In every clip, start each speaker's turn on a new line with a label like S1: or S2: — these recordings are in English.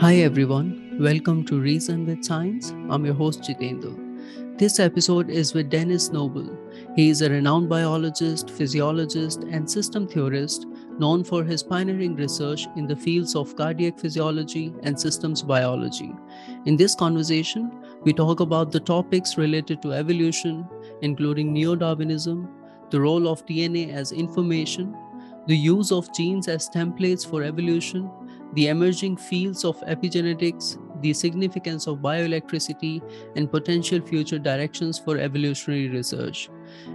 S1: Hi everyone, welcome to Reason with Science. I'm your host Jitendra. This episode is with Denis Noble. He is a renowned biologist, physiologist, and system theorist known for his pioneering research in the fields of cardiac physiology and systems biology. In this conversation, we talk about the topics related to evolution, including neo Darwinism, the role of DNA as information, the use of genes as templates for evolution, the emerging fields of epigenetics, the significance of bioelectricity, and potential future directions for evolutionary research.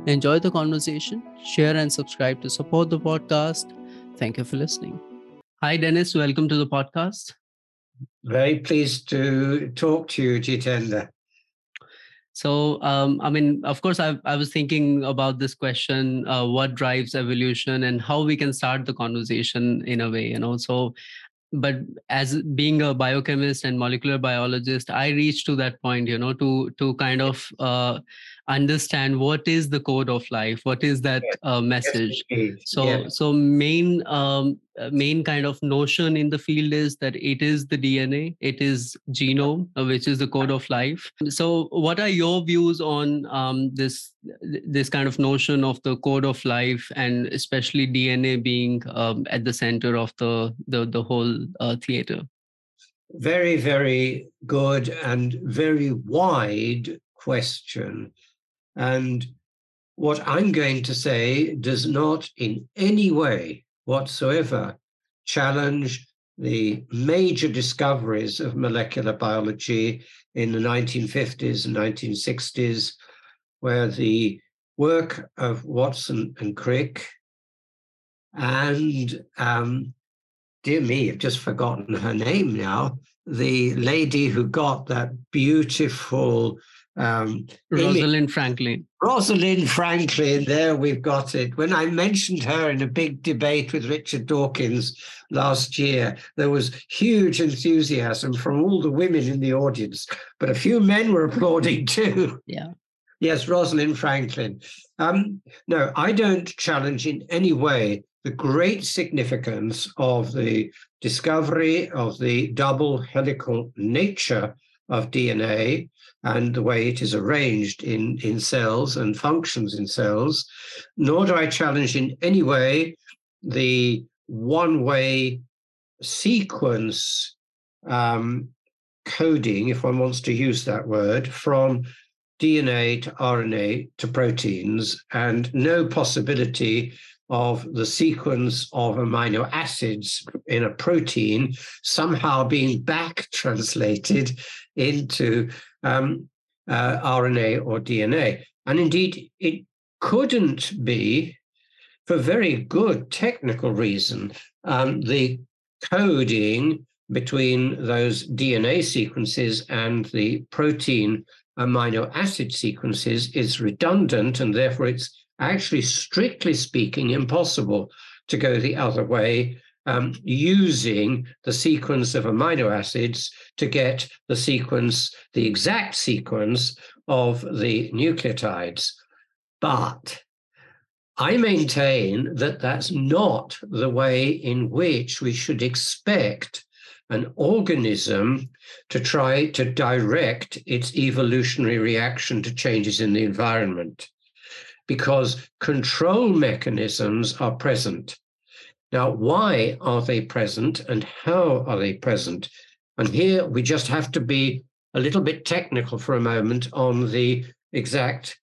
S1: Enjoy the conversation, share and subscribe to support the podcast. Thank you for listening. Hi, Denis. Welcome to the podcast.
S2: Very pleased to talk to you, Jitendra.
S1: So, um, I mean, of course, I, I was thinking about this question uh, what drives evolution and how we can start the conversation in a way, you know. So, but as being a biochemist and molecular biologist i reached to that point you know to to kind of uh, understand what is the code of life what is that uh, message.
S2: Yes,
S1: so
S2: yeah.
S1: so main um, uh, main kind of notion in the field is that it is the dna it is genome uh, which is the code of life. So what are your views on um, this this kind of notion of the code of life and especially dna being um, at the center of the the, the whole uh, theater?
S2: Very, very good and very wide question. And what I'm going to say does not in any way whatsoever challenge the major discoveries of molecular biology in the 1950s and 1960s, where the work of Watson and Crick and um, dear me, I've just forgotten her name now. The lady who got that beautiful um,
S1: rosalind franklin
S2: Rosalind Franklin, there we've got it. When I mentioned her in a big debate with Richard Dawkins last year, there was huge enthusiasm from all the women in the audience, but a few men were applauding too.
S1: yeah
S2: Yes, Rosalind Franklin. Um, no, I don't challenge in any way the great significance of the discovery of the double helical nature of DNA and the way it is arranged in, in cells and functions in cells, nor do I challenge in any way the one way sequence um, coding, if one wants to use that word, from DNA to RNA to proteins, and no possibility of the sequence of amino acids in a protein somehow being back translated into um, uh, RNA or DNA. And indeed, it couldn't be, for very good technical reason, um, the coding between those DNA sequences and the protein amino acid sequences is redundant, and therefore it's actually, strictly speaking, impossible to go the other way um, using the sequence of amino acids to get the sequence, the exact sequence of the nucleotides. But I maintain that that's not the way in which we should expect an organism to try to direct its evolutionary reaction to changes in the environment because control mechanisms are present. Now, why are they present and how are they present? And here we just have to be a little bit technical for a moment on the exact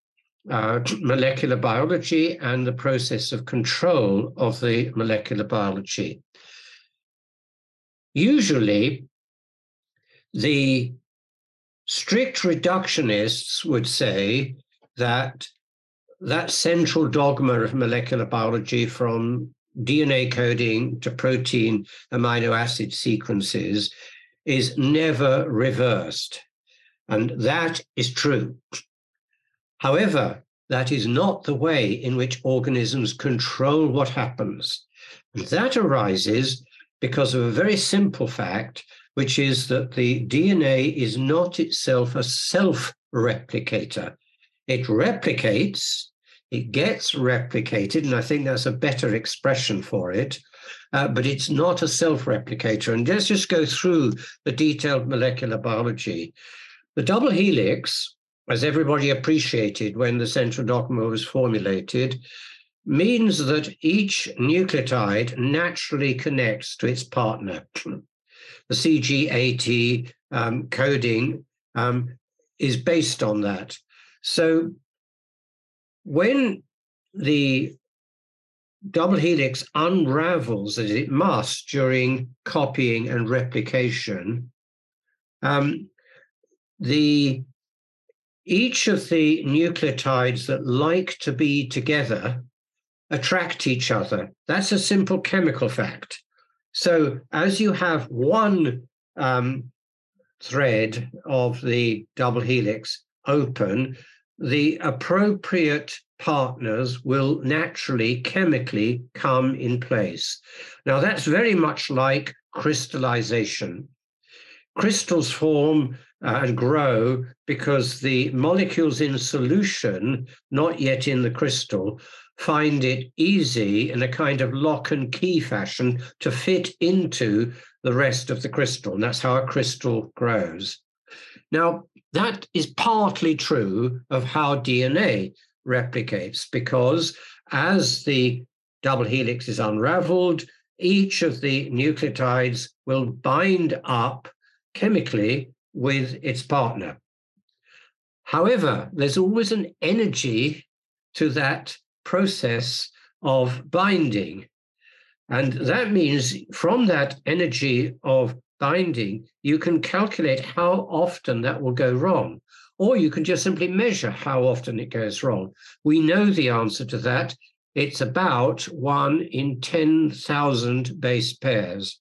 S2: uh, molecular biology and the process of control of the molecular biology. Usually, the strict reductionists would say that that central dogma of molecular biology from DNA coding to protein amino acid sequences is never reversed. And that is true. However, that is not the way in which organisms control what happens. And that arises because of a very simple fact, which is that the DNA is not itself a self replicator. It replicates, it gets replicated, and I think that's a better expression for it, uh, but it's not a self-replicator. And let's just go through the detailed molecular biology. The double helix, as everybody appreciated when the central dogma was formulated, means that each nucleotide naturally connects to its partner. The CGAT um, coding um, is based on that. So when the double helix unravels as it must during copying and replication, um, the each of the nucleotides that like to be together attract each other. That's a simple chemical fact. So as you have one um, thread of the double helix open, the appropriate partners will naturally, chemically come in place. Now, that's very much like crystallization. Crystals form uh, and grow because the molecules in solution, not yet in the crystal, find it easy in a kind of lock and key fashion to fit into the rest of the crystal. And that's how a crystal grows. Now, that is partly true of how DNA replicates because as the double helix is unraveled, each of the nucleotides will bind up chemically with its partner. However, there's always an energy to that process of binding. And that means from that energy of binding, you can calculate how often that will go wrong, or you can just simply measure how often it goes wrong. We know the answer to that. It's about one in 10,000 base pairs.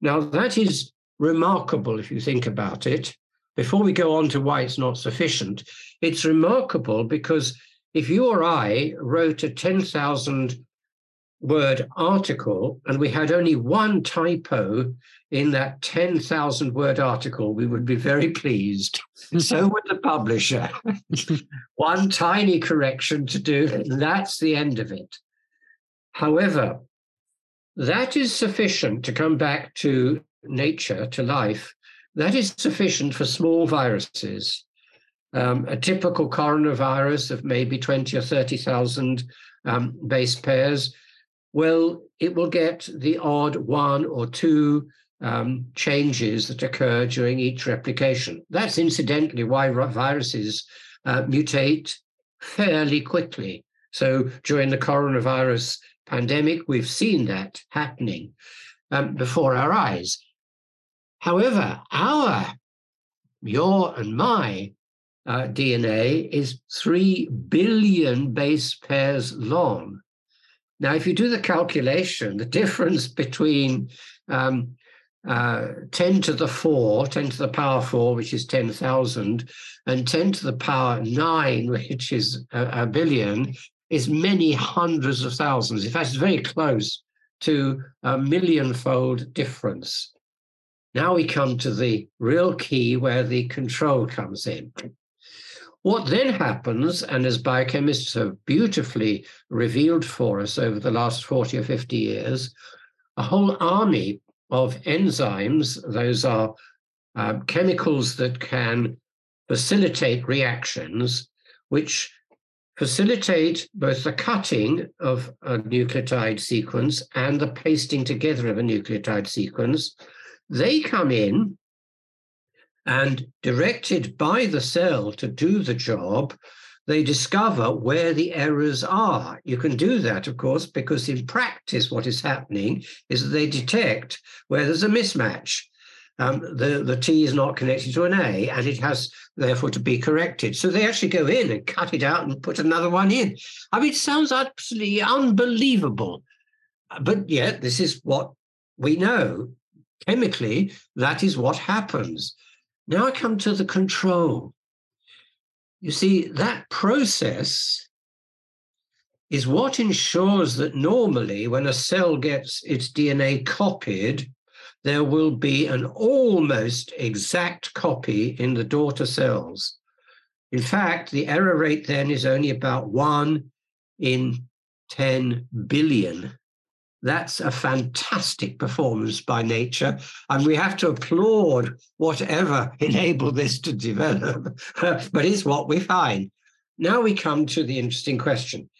S2: Now, that is remarkable if you think about it. Before we go on to why it's not sufficient, it's remarkable because if you or I wrote a 10,000 word article and we had only one typo in that 10,000 word article, we would be very pleased. so would the publisher. one tiny correction to do, that's the end of it. However, that is sufficient to come back to nature, to life. That is sufficient for small viruses um, a typical coronavirus of maybe 20 or 30,000 um, base pairs, well, it will get the odd one or two um, changes that occur during each replication. That's incidentally why viruses uh, mutate fairly quickly. So during the coronavirus pandemic, we've seen that happening um, before our eyes. However, our, your and my uh, DNA is 3 billion base pairs long. Now, if you do the calculation, the difference between um, uh, 10 to the 4, 10 to the power 4, which is 10,000, and 10 to the power 9, which is a, a billion, is many hundreds of thousands. In fact, it's very close to a million-fold difference. Now we come to the real key where the control comes in. What then happens, and as biochemists have beautifully revealed for us over the last 40 or 50 years, a whole army of enzymes, those are uh, chemicals that can facilitate reactions, which facilitate both the cutting of a nucleotide sequence and the pasting together of a nucleotide sequence. They come in and directed by the cell to do the job, they discover where the errors are. You can do that, of course, because in practice, what is happening is that they detect where there's a mismatch. Um, the, the T is not connected to an A, and it has therefore to be corrected. So they actually go in and cut it out and put another one in. I mean, it sounds absolutely unbelievable. But yet, this is what we know. Chemically, that is what happens. Now I come to the control. You see, that process is what ensures that normally when a cell gets its DNA copied, there will be an almost exact copy in the daughter cells. In fact, the error rate then is only about one in 10 billion that's a fantastic performance by nature. And we have to applaud whatever enabled this to develop, but it's what we find. Now we come to the interesting question.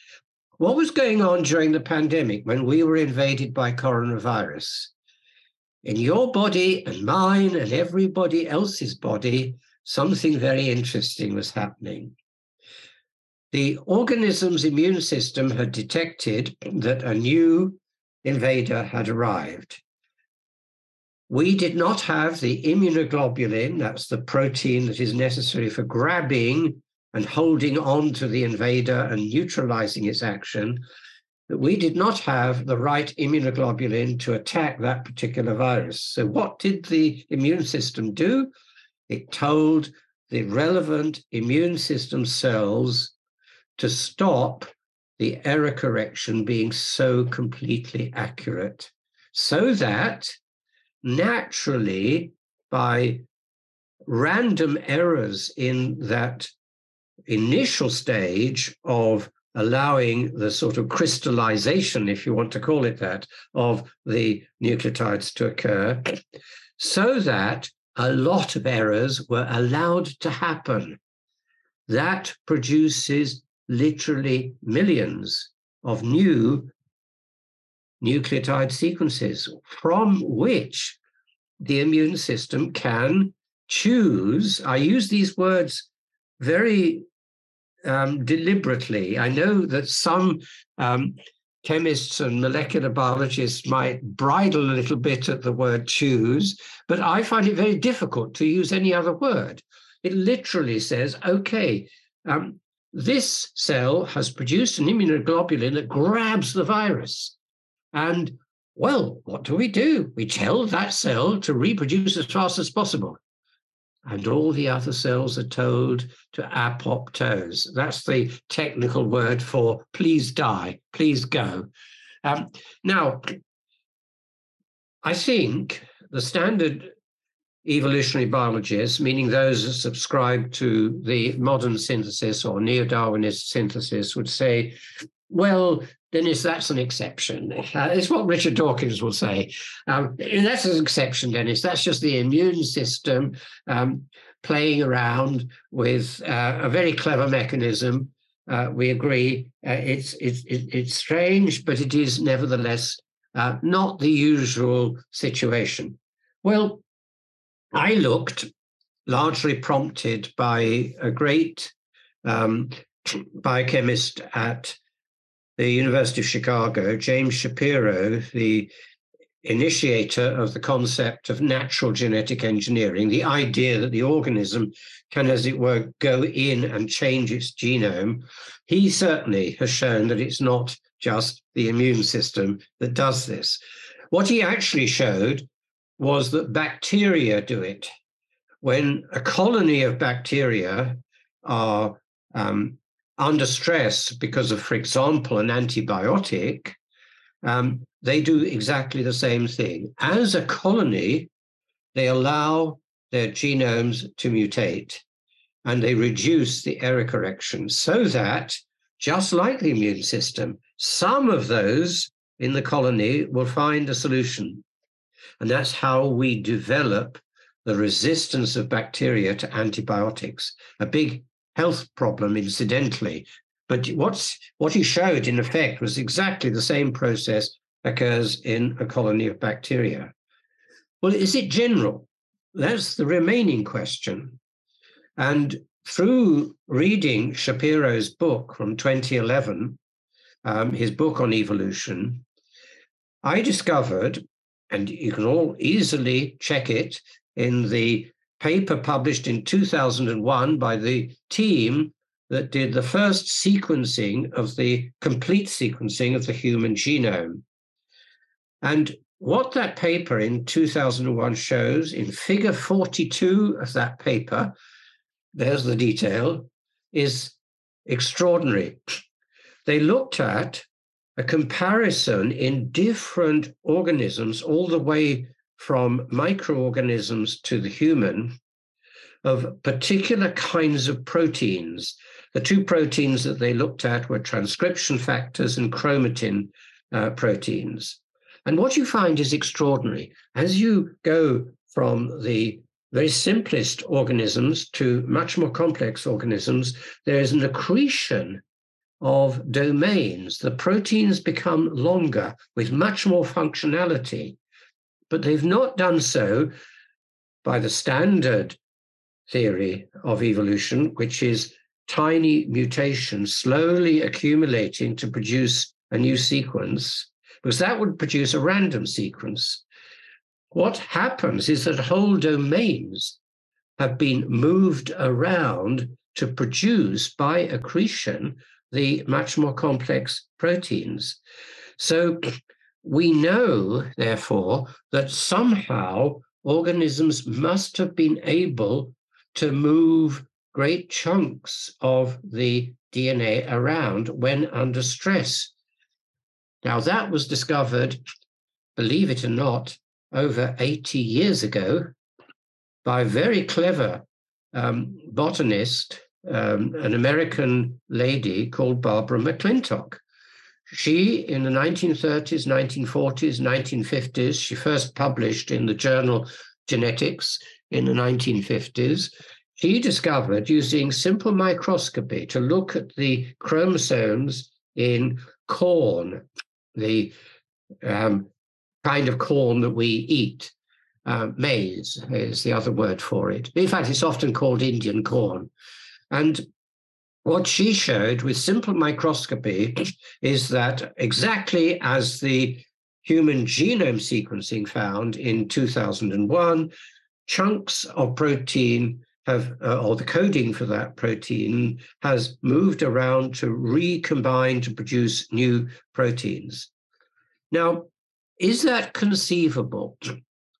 S2: What was going on during the pandemic when we were invaded by coronavirus? In your body and mine and everybody else's body, something very interesting was happening. The organism's immune system had detected that a new invader had arrived. We did not have the immunoglobulin, that's the protein that is necessary for grabbing and holding on to the invader and neutralizing its action, that we did not have the right immunoglobulin to attack that particular virus. So, what did the immune system do? It told the relevant immune system cells to stop the error correction being so completely accurate, so that naturally, by random errors in that initial stage of allowing the sort of crystallization, if you want to call it that, of the nucleotides to occur, so that a lot of errors were allowed to happen. That produces literally millions of new nucleotide sequences from which the immune system can choose. I use these words very um, deliberately. I know that some um, chemists and molecular biologists might bridle a little bit at the word choose, but I find it very difficult to use any other word. It literally says, okay, um, this cell has produced an immunoglobulin that grabs the virus. And well, what do we do? We tell that cell to reproduce as fast as possible and all the other cells are told to apoptose. That's the technical word for please die, please go. Um, now, I think the standard evolutionary biologists, meaning those that subscribe to the modern synthesis or neo Darwinist synthesis, would say, well, Denis, that's an exception. Uh, it's what Richard Dawkins will say. Um, that's an exception, Denis. That's just the immune system um, playing around with uh, a very clever mechanism. Uh, we agree. Uh, it's, it's, it's strange, but it is nevertheless uh, not the usual situation. Well, I looked largely prompted by a great um, biochemist at the University of Chicago, James Shapiro, the initiator of the concept of natural genetic engineering, the idea that the organism can, as it were, go in and change its genome, he certainly has shown that it's not just the immune system that does this. What he actually showed was that bacteria do it. When a colony of bacteria are um, under stress because of, for example, an antibiotic, um, they do exactly the same thing. As a colony, they allow their genomes to mutate and they reduce the error correction so that, just like the immune system, some of those in the colony will find a solution. And that's how we develop the resistance of bacteria to antibiotics. A big health problem, incidentally. But what's, what he showed, in effect, was exactly the same process occurs in a colony of bacteria. Well, is it general? That's the remaining question. And through reading Shapiro's book from 2011, um, his book on evolution, I discovered, and you can all easily check it in the paper published in 2001 by the team that did the first sequencing of the complete sequencing of the human genome. And what that paper in 2001 shows in figure 42 of that paper, there's the detail, is extraordinary. They looked at a comparison in different organisms all the way from microorganisms to the human of particular kinds of proteins. The two proteins that they looked at were transcription factors and chromatin uh, proteins. And what you find is extraordinary. As you go from the very simplest organisms to much more complex organisms, there is an accretion of domains. The proteins become longer with much more functionality, but they've not done so by the standard theory of evolution, which is tiny mutations slowly accumulating to produce a new sequence, because that would produce a random sequence. What happens is that whole domains have been moved around to produce by accretion the much more complex proteins. So we know, therefore, that somehow organisms must have been able to move great chunks of the DNA around when under stress. Now, that was discovered, believe it or not, over 80 years ago by a very clever um, botanist, um, an American lady called Barbara McClintock. She, in the 1930s, 1940s, 1950s, she first published in the journal Genetics in the 1950s. She discovered using simple microscopy to look at the chromosomes in corn, the um, kind of corn that we eat. Uh, maize is the other word for it. In fact, it's often called Indian corn. And what she showed with simple microscopy is that exactly as the human genome sequencing found in 2001, chunks of protein have, uh, or the coding for that protein has moved around to recombine to produce new proteins. Now, is that conceivable?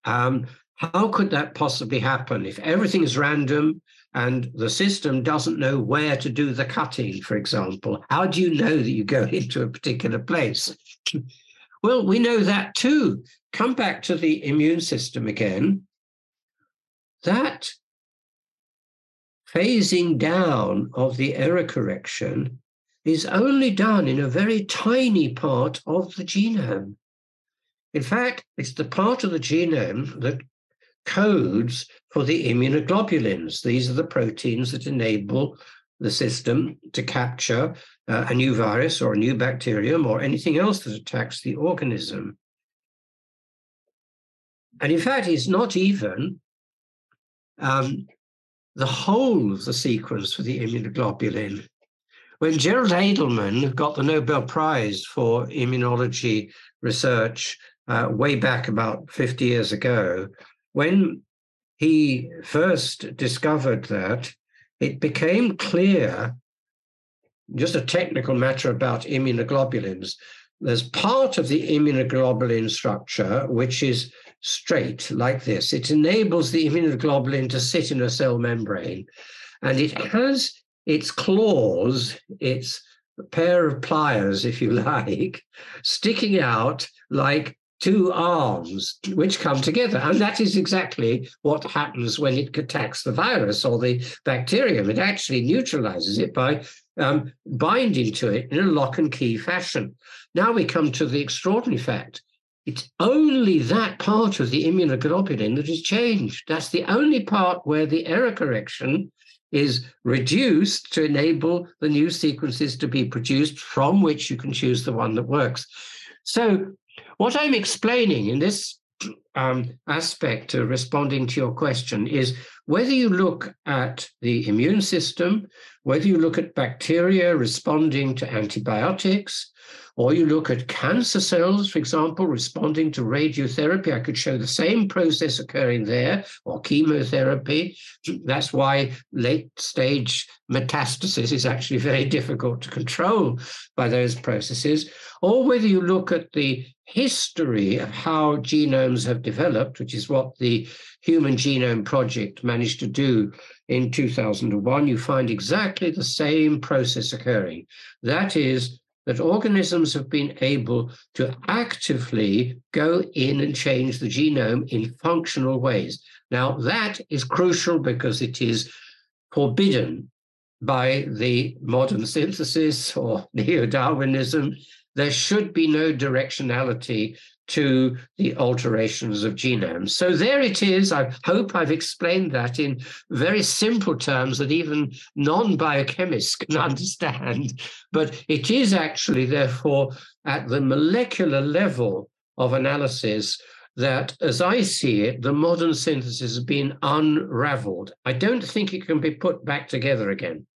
S2: Um, how could that possibly happen if everything is random and the system doesn't know where to do the cutting, for example? How do you know that you go into a particular place? well, we know that too. Come back to the immune system again. That phasing down of the error correction is only done in a very tiny part of the genome. In fact, it's the part of the genome that codes for the immunoglobulins. These are the proteins that enable the system to capture uh, a new virus or a new bacterium or anything else that attacks the organism. And in fact, it's not even um, the whole of the sequence for the immunoglobulin. When Gerald Edelman got the Nobel Prize for immunology research uh, way back about 50 years ago, when he first discovered that, it became clear, just a technical matter about immunoglobulins. There's part of the immunoglobulin structure which is straight like this. It enables the immunoglobulin to sit in a cell membrane, and it has its claws, its pair of pliers, if you like, sticking out like two arms which come together. And that is exactly what happens when it attacks the virus or the bacterium. It actually neutralizes it by um, binding to it in a lock and key fashion. Now we come to the extraordinary fact. It's only that part of the immunoglobulin that is changed. That's the only part where the error correction is reduced to enable the new sequences to be produced from which you can choose the one that works. So what I'm explaining in this um, aspect of responding to your question is whether you look at the immune system, whether you look at bacteria responding to antibiotics, or you look at cancer cells, for example, responding to radiotherapy. I could show the same process occurring there, or chemotherapy. That's why late stage metastasis is actually very difficult to control by those processes. Or whether you look at the history of how genomes have developed, which is what the Human Genome Project managed to do in 2001, you find exactly the same process occurring. That is, that organisms have been able to actively go in and change the genome in functional ways. Now, that is crucial because it is forbidden by the modern synthesis or neo Darwinism. There should be no directionality to the alterations of genomes. So there it is. I hope I've explained that in very simple terms that even non biochemists can understand. But it is actually, therefore, at the molecular level of analysis that, as I see it, the modern synthesis has been unraveled. I don't think it can be put back together again.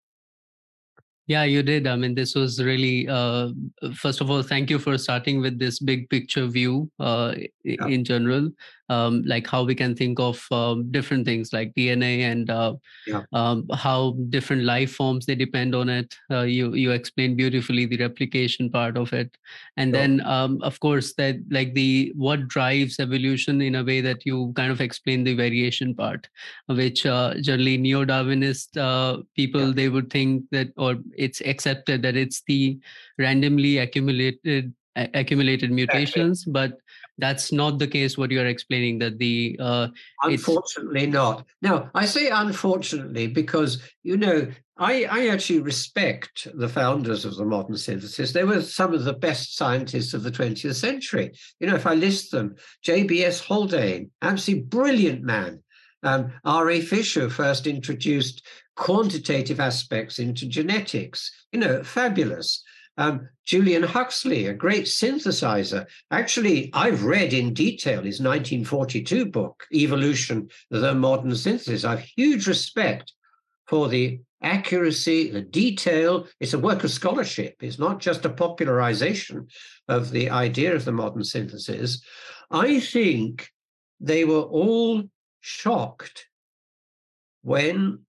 S1: Yeah, you did. I mean, this was really, uh, first of all, thank you for starting with this big picture view uh, yeah. in general um, like how we can think of um, different things like DNA and uh, yeah. um, how different life forms they depend on it. Uh, you you explained beautifully the replication part of it, and then um, of course that like the what drives evolution in a way that you kind of explain the variation part, which uh, generally neo-Darwinist uh, people yeah. they would think that or it's accepted that it's the randomly accumulated accumulated mutations but that's not the case what you're explaining that the uh,
S2: unfortunately not now i say unfortunately because you know I, I actually respect the founders of the modern synthesis. They were some of the best scientists of the 20th century. You know, if I list them, J.B.S. Haldane, absolutely brilliant man. Um, R.A. Fisher first introduced quantitative aspects into genetics. You know, fabulous. Um, Julian Huxley, a great synthesizer. Actually, I've read in detail his 1942 book, Evolution, the Modern Synthesis. I have huge respect for the accuracy, the detail. It's a work of scholarship. It's not just a popularization of the idea of the modern synthesis. I think they were all shocked when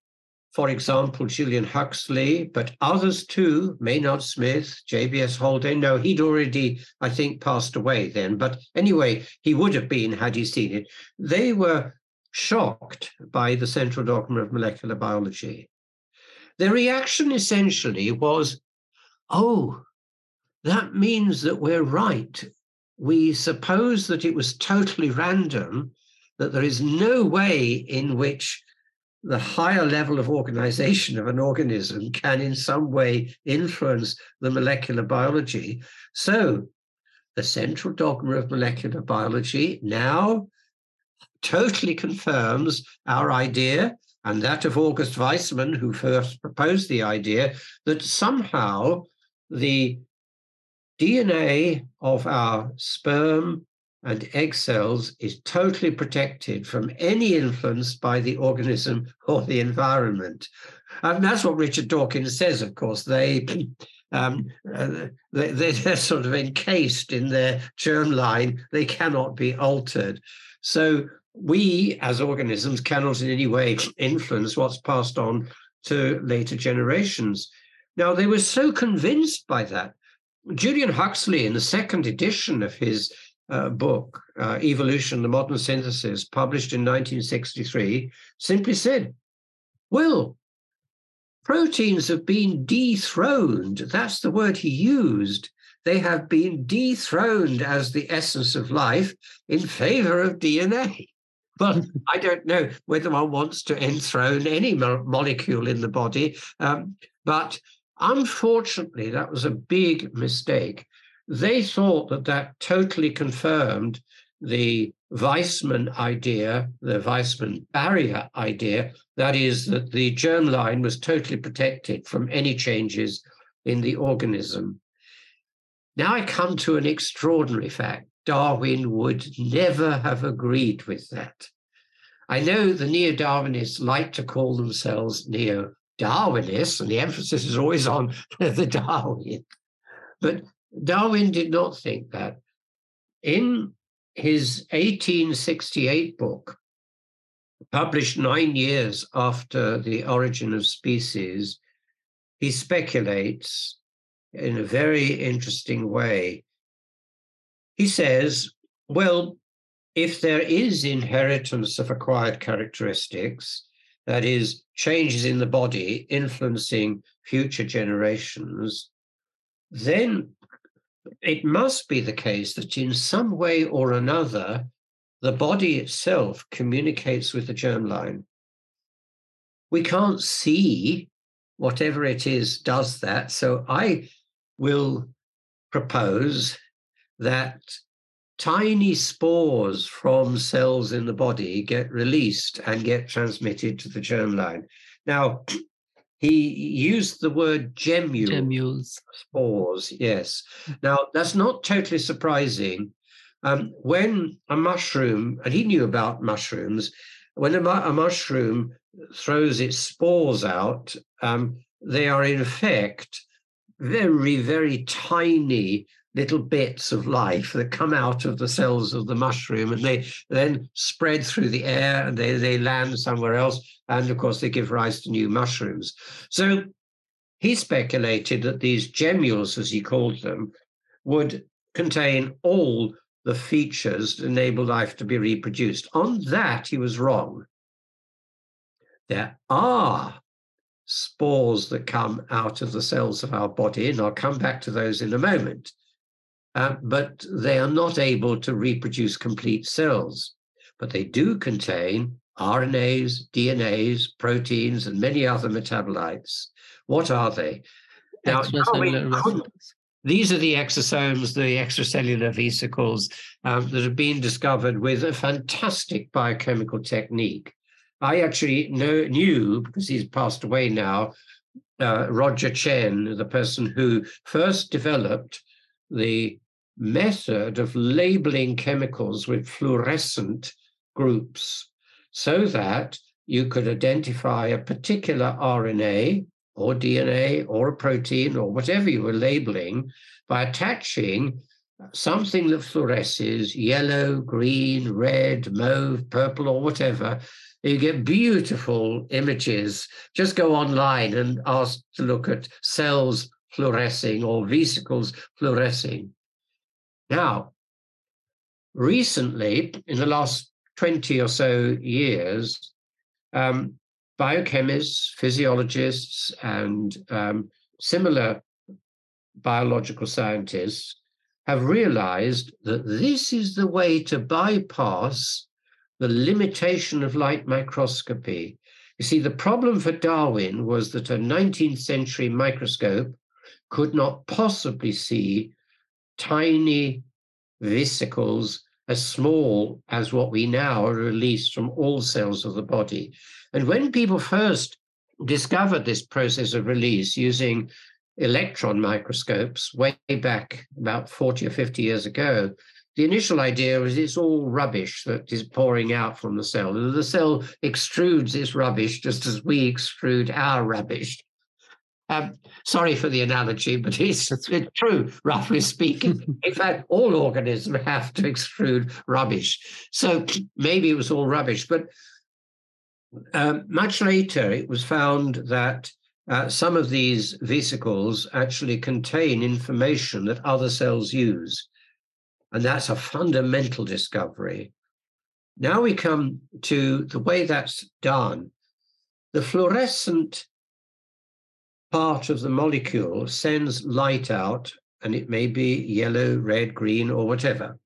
S2: for example, Julian Huxley, but others too, Maynard Smith, J.B.S. Haldane. No, he'd already, I think, passed away then. But anyway, he would have been had he seen it. They were shocked by the central dogma of molecular biology. Their reaction essentially was, oh, that means that we're right. We suppose that it was totally random, that there is no way in which the higher level of organization of an organism can in some way influence the molecular biology. So the central dogma of molecular biology now totally confirms our idea and that of August Weismann, who first proposed the idea that somehow the DNA of our sperm and egg cells is totally protected from any influence by the organism or the environment. And that's what Richard Dawkins says, of course. They, um, uh, they, they're sort of encased in their germline, they cannot be altered. So we as organisms cannot in any way influence what's passed on to later generations. Now, they were so convinced by that. Julian Huxley, in the second edition of his uh, book, uh, Evolution, the Modern Synthesis, published in 1963, simply said, well, proteins have been dethroned. That's the word he used. They have been dethroned as the essence of life in favor of DNA. But I don't know whether one wants to enthrone any mo- molecule in the body. Um, but unfortunately, that was a big mistake they thought that that totally confirmed the Weismann idea, the Weismann barrier idea, that is, that the germline was totally protected from any changes in the organism. Now I come to an extraordinary fact. Darwin would never have agreed with that. I know the neo Darwinists like to call themselves neo Darwinists, and the emphasis is always on the Darwin. But Darwin did not think that. In his 1868 book, published nine years after The Origin of Species, he speculates in a very interesting way. He says, well, if there is inheritance of acquired characteristics, that is, changes in the body influencing future generations, then it must be the case that in some way or another, the body itself communicates with the germline. We can't see whatever it is does that. So I will propose that tiny spores from cells in the body get released and get transmitted to the germline. Now, he used the word gemmule,
S1: Gemmules.
S2: spores, yes. Now, that's not totally surprising. Um, when a mushroom, and he knew about mushrooms, when a, mu- a mushroom throws its spores out, um, they are in effect very, very tiny little bits of life that come out of the cells of the mushroom and they then spread through the air and they, they land somewhere else. And of course, they give rise to new mushrooms. So he speculated that these gemmules, as he called them, would contain all the features that enable life to be reproduced. On that, he was wrong. There are spores that come out of the cells of our body, and I'll come back to those in a moment. Uh, but they are not able to reproduce complete cells. But they do contain RNAs, DNAs, proteins, and many other metabolites. What are they? Now, Darwin couldn't these are the exosomes, the extracellular vesicles um, that have been discovered with a fantastic biochemical technique. I actually know, knew, because he's passed away now, uh, Roger Tsien, the person who first developed the method of labeling chemicals with fluorescent groups so that you could identify a particular RNA or DNA or a protein or whatever you were labeling by attaching something that fluoresces yellow, green, red, mauve, purple, or whatever. You get beautiful images. Just go online and ask to look at cells fluorescing or vesicles fluorescing. Now, recently, in the last 20 or so years, um, biochemists, physiologists, and um, similar biological scientists have realized that this is the way to bypass the limitation of light microscopy. You see, the problem for Darwin was that a 19th century microscope could not possibly see tiny vesicles as small as what we now are released from all cells of the body. And when people first discovered this process of release using electron microscopes way back about 40 or 50 years ago, the initial idea was it's all rubbish that is pouring out from the cell. The cell extrudes its rubbish just as we extrude our rubbish. Um, sorry for the analogy, but it's, it's true, roughly speaking. In fact, all organisms have to extrude rubbish. So maybe it was all rubbish. But um, much later, it was found that uh, some of these vesicles actually contain information that other cells use. And that's a fundamental discovery. Now we come to the way that's done. The fluorescent part of the molecule sends light out, and it may be yellow, red, green, or whatever.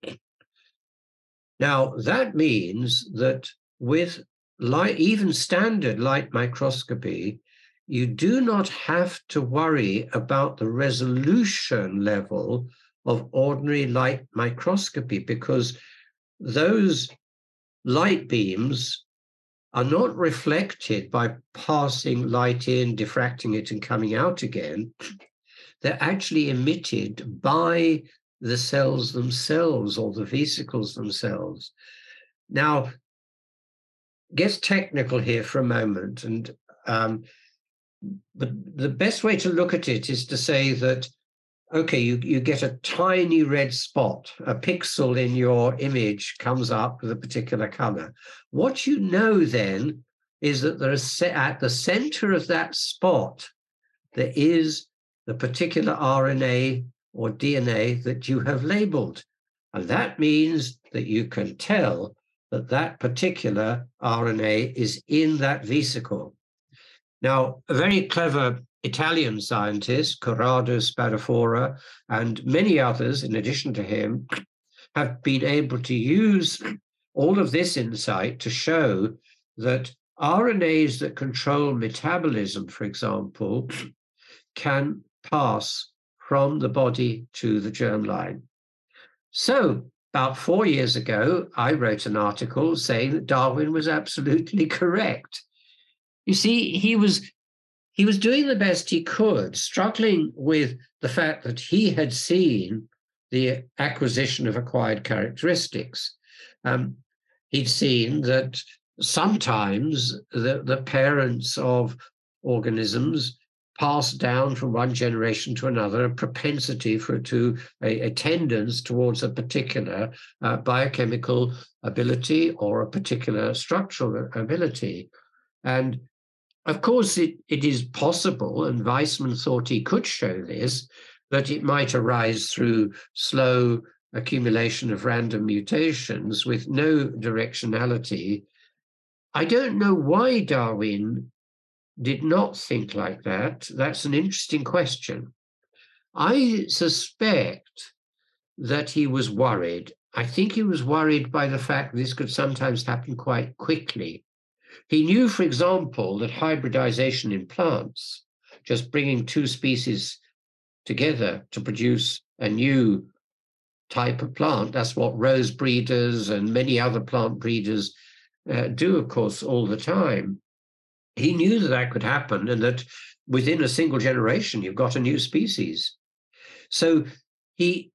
S2: Now, that means that with light, even standard light microscopy, you do not have to worry about the resolution level of ordinary light microscopy because those light beams are not reflected by passing light in, diffracting it, and coming out again. They're actually emitted by the cells themselves or the vesicles themselves. Now, get technical here for a moment, and um, but the best way to look at it is to say that okay, you, you get a tiny red spot, a pixel in your image comes up with a particular color. What you know then is that there is at the center of that spot, there is the particular RNA or DNA that you have labeled. And that means that you can tell that that particular RNA is in that vesicle. Now, a very clever Italian scientists, Corrado Spadafora, and many others, in addition to him, have been able to use all of this insight to show that RNAs that control metabolism, for example, can pass from the body to the germline. So about four years ago, I wrote an article saying that Darwin was absolutely correct. You see, he was he was doing the best he could, struggling with the fact that he had seen the acquisition of acquired characteristics. Um, he'd seen that sometimes the, the parents of organisms pass down from one generation to another a propensity for to a, a tendency towards a particular uh, biochemical ability or a particular structural ability and of course it, it is possible and weismann thought he could show this that it might arise through slow accumulation of random mutations with no directionality i don't know why darwin did not think like that, that's an interesting question. I suspect that he was worried. I think he was worried by the fact this could sometimes happen quite quickly. He knew, for example, that hybridization in plants, just bringing two species together to produce a new type of plant, that's what rose breeders and many other plant breeders uh, do, of course, all the time. He knew that that could happen and that within a single generation you've got a new species. So he,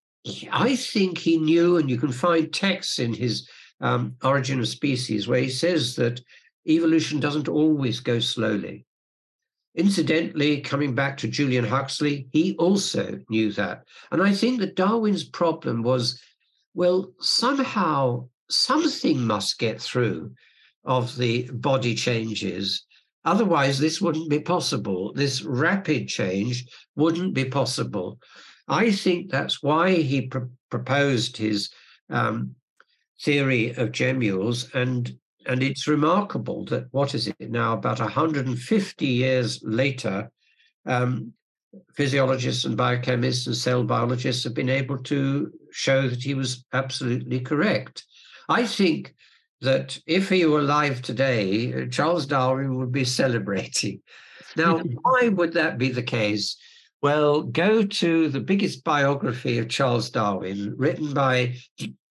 S2: i think he knew and you can find texts in his um, origin of species where he says that evolution doesn't always go slowly incidentally coming back to julian huxley he also knew that and i think that darwin's problem was well somehow something must get through of the body changes Otherwise, this wouldn't be possible. This rapid change wouldn't be possible. I think that's why he pr- proposed his um, theory of gemmules, and and it's remarkable that what is it now? About 150 years later, um, physiologists and biochemists and cell biologists have been able to show that he was absolutely correct. I think that if he were alive today, Charles Darwin would be celebrating. Now, why would that be the case? Well, go to the biggest biography of Charles Darwin, written by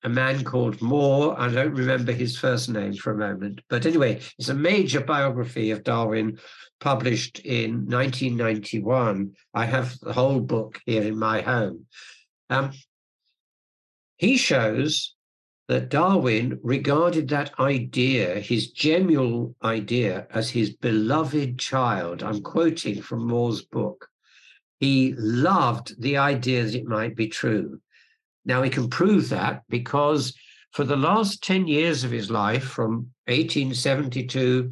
S2: a man called Moore. I don't remember his first name for a moment. But anyway, it's a major biography of Darwin published in 1991. I have the whole book here in my home. Um, he shows that Darwin regarded that idea, his gemmule idea, as his beloved child. I'm quoting from Moore's book. He loved the idea that it might be true. Now, he can prove that because for the last 10 years of his life, from 1872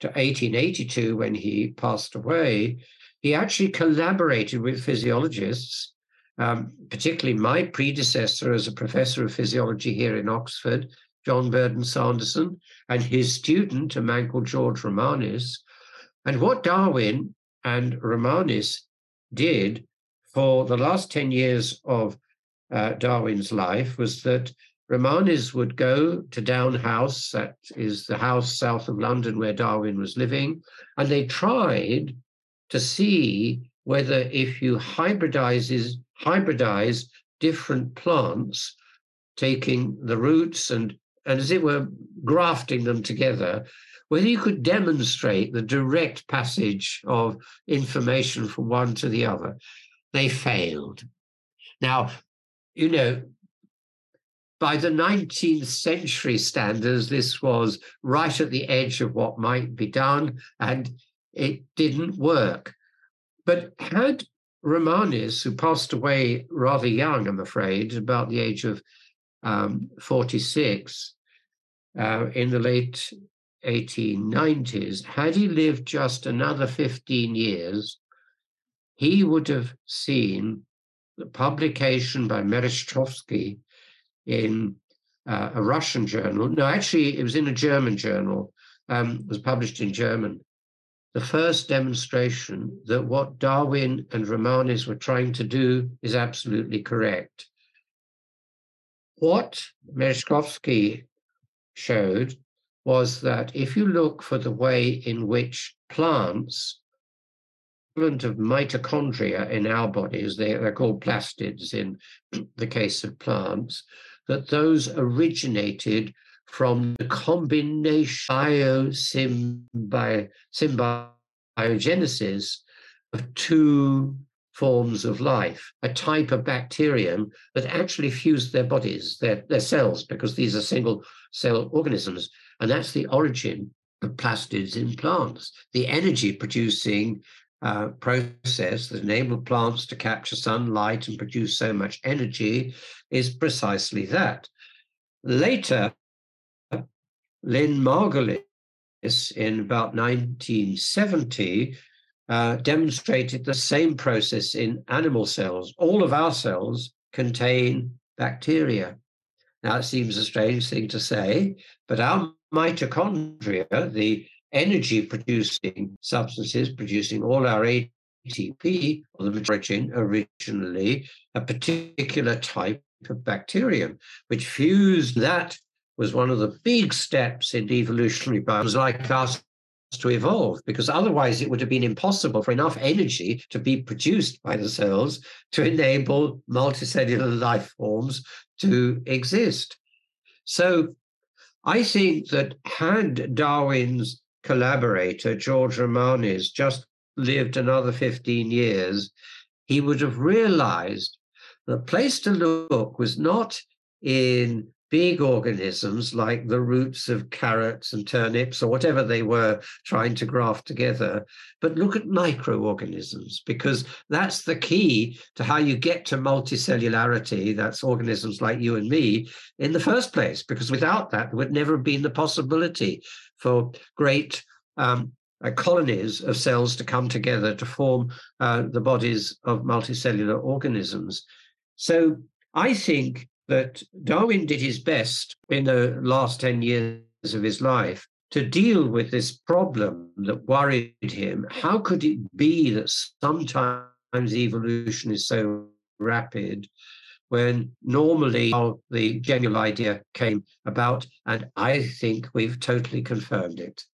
S2: to 1882, when he passed away, he actually collaborated with physiologists um, particularly my predecessor as a professor of physiology here in Oxford, John Burdon Sanderson, and his student, a man called George Romanes. And what Darwin and Romanes did for the last 10 years of uh, Darwin's life was that Romanes would go to Down House, that is the house south of London where Darwin was living, and they tried to see whether if you hybridizes hybridize different plants, taking the roots and, and as it were, grafting them together, whether you could demonstrate the direct passage of information from one to the other. They failed. Now, you know, by the 19th century standards, this was right at the edge of what might be done, and it didn't work. But had Romanes, who passed away rather young, I'm afraid, about the age of um, 46 uh, in the late 1890s, had he lived just another 15 years, he would have seen the publication by Merezhkovsky in uh, a Russian journal. No, actually, it was in a German journal. Um, was published in German the first demonstration that what Darwin and Romanes were trying to do is absolutely correct. What Merezhkovsky showed was that if you look for the way in which plants, equivalent of mitochondria in our bodies, they, they're called plastids in the case of plants, that those originated from the combination biosymbiogenesis of two forms of life, a type of bacterium that actually fused their bodies, their, their cells, because these are single cell organisms. And that's the origin of plastids in plants, the energy producing uh, process that enabled plants to capture sunlight and produce so much energy is precisely that. Later, Lynn Margulis in about 1970 uh, demonstrated the same process in animal cells. All of our cells contain bacteria. Now, it seems a strange thing to say, but our mitochondria, the energy producing substances producing all our ATP, or the origin, originally a particular type of bacterium, which fused that was one of the big steps in evolutionary biology, like us to evolve because otherwise it would have been impossible for enough energy to be produced by the cells to enable multicellular life forms to exist. So I think that had Darwin's collaborator, George Romanes, just lived another 15 years, he would have realized the place to look was not in big organisms like the roots of carrots and turnips or whatever they were trying to graft together, but look at microorganisms because that's the key to how you get to multicellularity. That's organisms like you and me in the first place, because without that, there would never have been the possibility for great um, uh, colonies of cells to come together to form uh, the bodies of multicellular organisms. So I think that Darwin did his best in the last 10 years of his life to deal with this problem that worried him. How could it be that sometimes evolution is so rapid when normally the general idea came about? And I think we've totally confirmed it.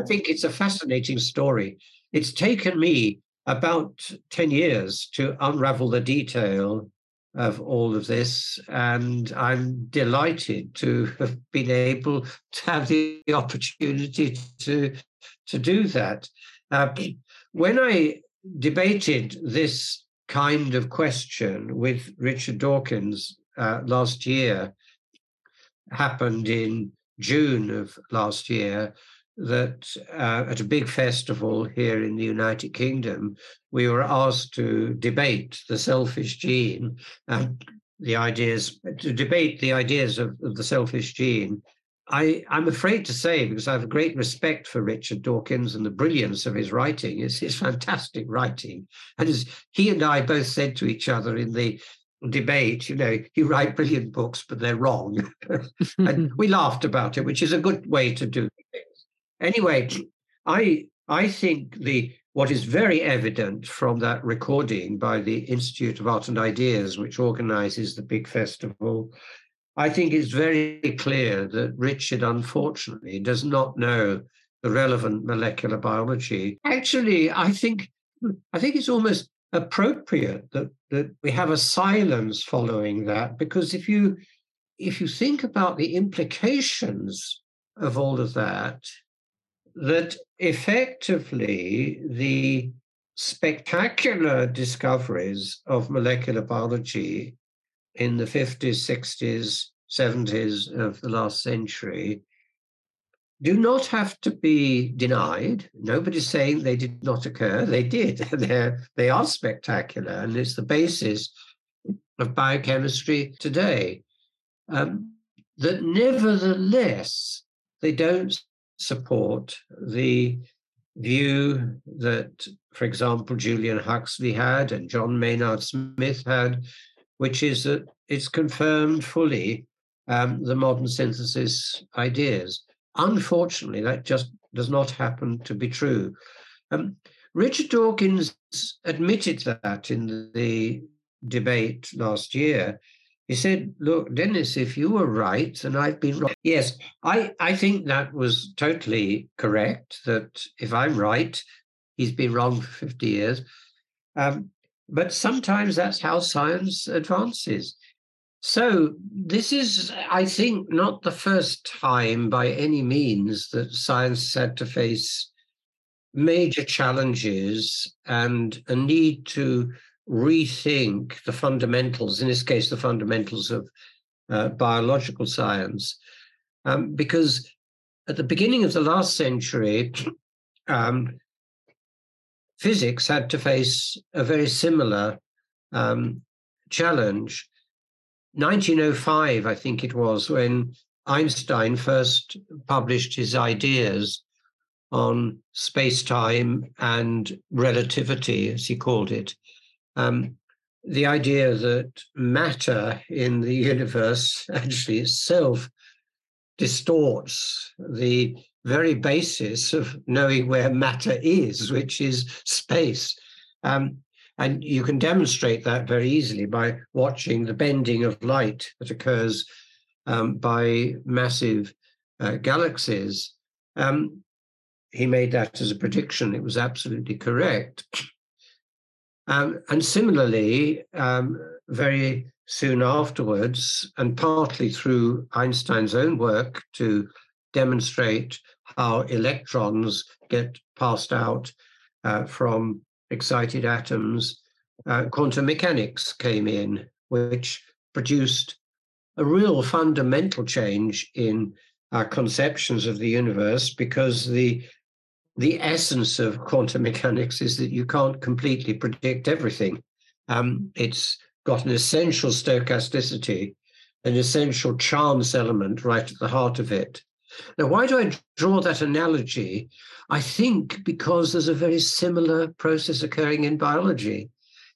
S2: I think it's a fascinating story. It's taken me about 10 years to unravel the detail of all of this. And I'm delighted to have been able to have the opportunity to, to do that. Uh, when I debated this kind of question with Richard Dawkins uh, last year, happened in June of last year, that uh, at a big festival here in the United Kingdom, we were asked to debate the selfish gene and the ideas, to debate the ideas of, of the selfish gene. I, I'm afraid to say, because I have great respect for Richard Dawkins and the brilliance of his writing, it's his fantastic writing. And as he and I both said to each other in the debate, you know, you write brilliant books, but they're wrong. and we laughed about it, which is a good way to do things. Anyway, I I think the what is very evident from that recording by the Institute of Art and Ideas, which organizes the big festival, I think it's very clear that Richard, unfortunately, does not know the relevant molecular biology. Actually, I think I think it's almost appropriate that, that we have a silence following that, because if you if you think about the implications of all of that, that effectively the spectacular discoveries of molecular biology in the 50s, 60s, 70s of the last century do not have to be denied. Nobody's saying they did not occur. They did. They're, they are spectacular, and it's the basis of biochemistry today. Um, that nevertheless, they don't support the view that, for example, Julian Huxley had and John Maynard Smith had, which is that it's confirmed fully um, the modern synthesis ideas. Unfortunately, that just does not happen to be true. Um, Richard Dawkins admitted that in the debate last year. He said, Look, Denis, if you were right and I've been wrong. Yes, I, I think that was totally correct, that if I'm right, he's been wrong for 50 years. Um, but sometimes that's how science advances. So, this is, I think, not the first time by any means that science had to face major challenges and a need to rethink the fundamentals, in this case, the fundamentals of uh, biological science. Um, because at the beginning of the last century, um, physics had to face a very similar um, challenge. 1905, I think it was, when Einstein first published his ideas on space time and relativity, as he called it. Um, the idea that matter in the universe actually itself distorts the very basis of knowing where matter is, which is space. Um, and you can demonstrate that very easily by watching the bending of light that occurs um, by massive uh, galaxies. Um, he made that as a prediction. It was absolutely correct. Um, and similarly, um, very soon afterwards, and partly through Einstein's own work to demonstrate how electrons get passed out uh, from excited atoms, uh, quantum mechanics came in, which produced a real fundamental change in our conceptions of the universe because the the essence of quantum mechanics is that you can't completely predict everything. Um, it's got an essential stochasticity, an essential chance element right at the heart of it. Now, why do I draw that analogy? I think because there's a very similar process occurring in biology.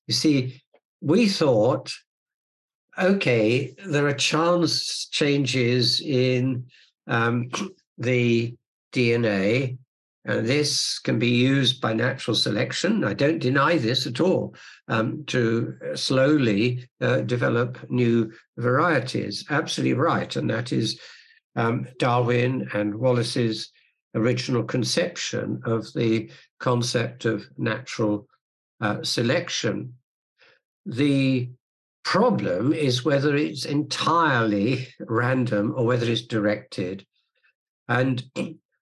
S2: You see, we thought, okay, there are chance changes in um, the DNA, and this can be used by natural selection. I don't deny this at all, um, to slowly uh, develop new varieties. Absolutely right. And that is um, Darwin and Wallace's original conception of the concept of natural uh, selection. The problem is whether it's entirely random or whether it's directed. And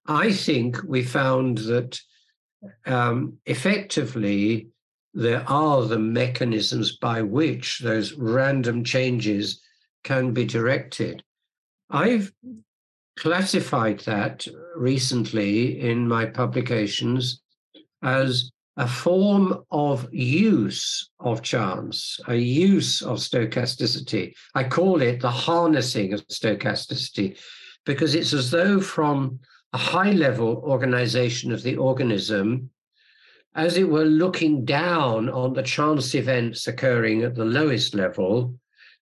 S2: I think we found that um, effectively there are the mechanisms by which those random changes can be directed. I've classified that recently in my publications as a form of use of chance, a use of stochasticity. I call it the harnessing of stochasticity because it's as though from a high level organization of the organism, as it were looking down on the chance events occurring at the lowest level,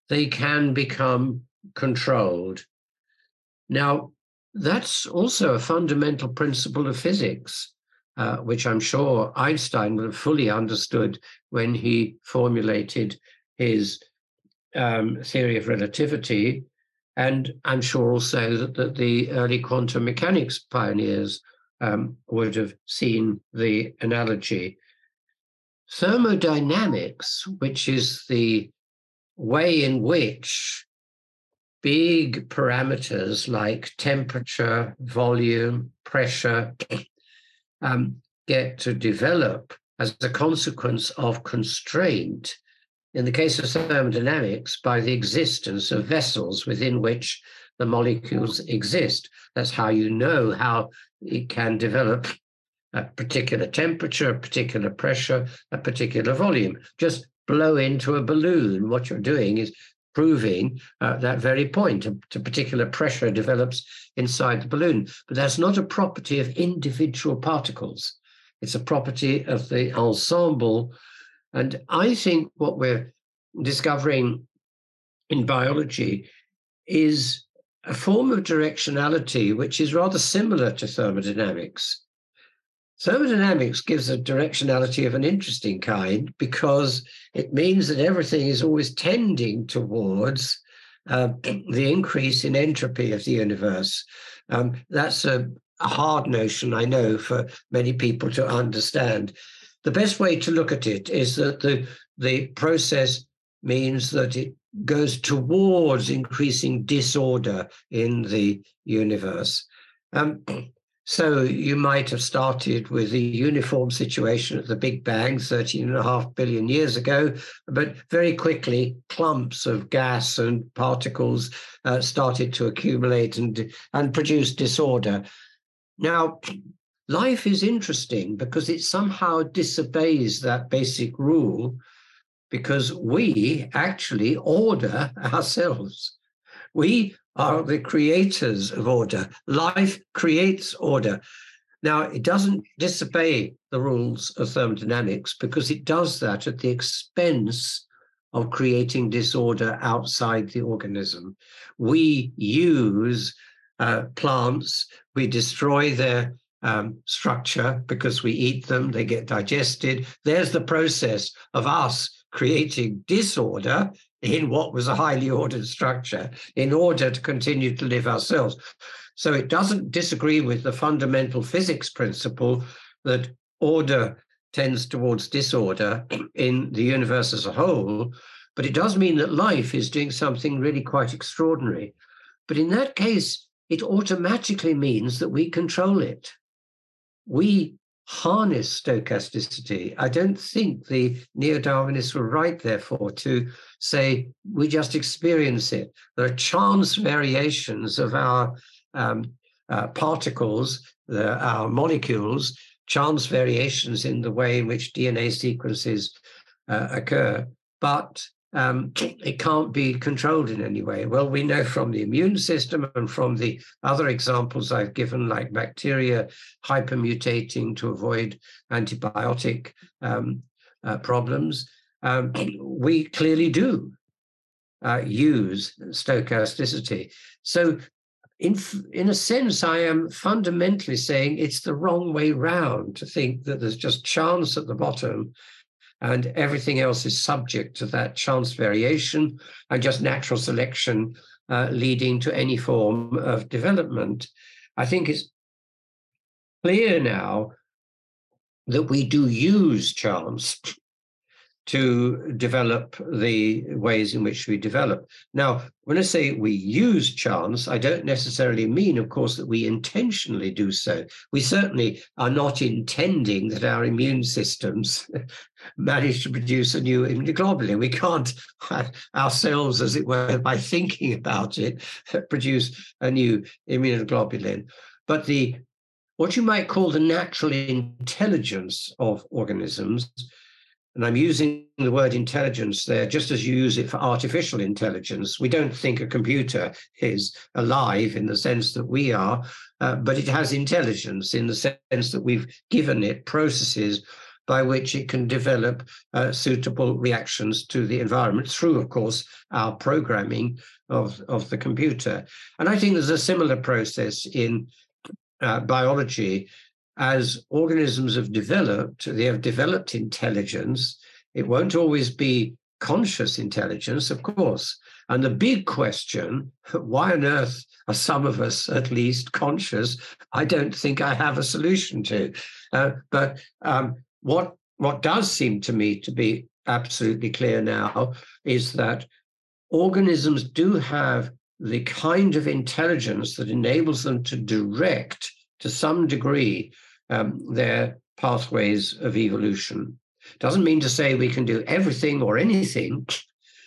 S2: they can become controlled. Now, that's also a fundamental principle of physics, uh, which I'm sure Einstein would have fully understood when he formulated his um, theory of relativity. And I'm sure also that, that the early quantum mechanics pioneers um, would have seen the analogy. Thermodynamics, which is the way in which big parameters like temperature, volume, pressure um, get to develop as a consequence of constraint. In the case of thermodynamics, by the existence of vessels within which the molecules exist. That's how you know how it can develop a particular temperature, a particular pressure, a particular volume. Just blow into a balloon. What you're doing is proving uh, that very point. A, a, particular pressure develops inside the balloon, but that's not a property of individual particles. It's a property of the ensemble. And I think what we're discovering in biology is a form of directionality which is rather similar to thermodynamics. Thermodynamics gives a directionality of an interesting kind because it means that everything is always tending towards uh, the increase in entropy of the universe. Um, that's a, a hard notion, I know, for many people to understand. The best way to look at it is that the, the process means that it goes towards increasing disorder in the universe. Um, so you might have started with a uniform situation at the Big Bang 13 and a half billion years ago, but very quickly clumps of gas and particles uh, started to accumulate and, and produce disorder. Now, life is interesting because it somehow disobeys that basic rule because we actually order ourselves. We are the creators of order. Life creates order. Now, it doesn't disobey the rules of thermodynamics because it does that at the expense of creating disorder outside the organism. We use uh, plants, we destroy their um, structure because we eat them, they get digested. There's the process of us creating disorder in what was a highly ordered structure in order to continue to live ourselves. So it doesn't disagree with the fundamental physics principle that order tends towards disorder in the universe as a whole, but it does mean that life is doing something really quite extraordinary. But in that case, it automatically means that we control it. We harness stochasticity. I don't think the neo Darwinists were right, therefore, to say we just experience it. There are chance variations of our um, uh, particles, the, our molecules, chance variations in the way in which DNA sequences uh, occur. But um, it can't be controlled in any way. Well, we know from the immune system and from the other examples I've given, like bacteria hypermutating to avoid antibiotic um, uh, problems, um, we clearly do uh, use stochasticity. So, in, in a sense, I am fundamentally saying it's the wrong way round to think that there's just chance at the bottom and everything else is subject to that chance variation and just natural selection uh, leading to any form of development. I think it's clear now that we do use chance to develop the ways in which we develop. Now, when I say we use chance, I don't necessarily mean, of course, that we intentionally do so. We certainly are not intending that our immune systems manage to produce a new immunoglobulin. We can't ourselves, as it were, by thinking about it, produce a new immunoglobulin. But the what you might call the natural intelligence of organisms and I'm using the word intelligence there just as you use it for artificial intelligence. We don't think a computer is alive in the sense that we are, uh, but it has intelligence in the sense that we've given it processes by which it can develop uh, suitable reactions to the environment through, of course, our programming of, of the computer. And I think there's a similar process in uh, biology as organisms have developed, they have developed intelligence. It won't always be conscious intelligence, of course. And the big question why on earth are some of us at least conscious? I don't think I have a solution to. Uh, but um, what, what does seem to me to be absolutely clear now is that organisms do have the kind of intelligence that enables them to direct to some degree um, their pathways of evolution. Doesn't mean to say we can do everything or anything,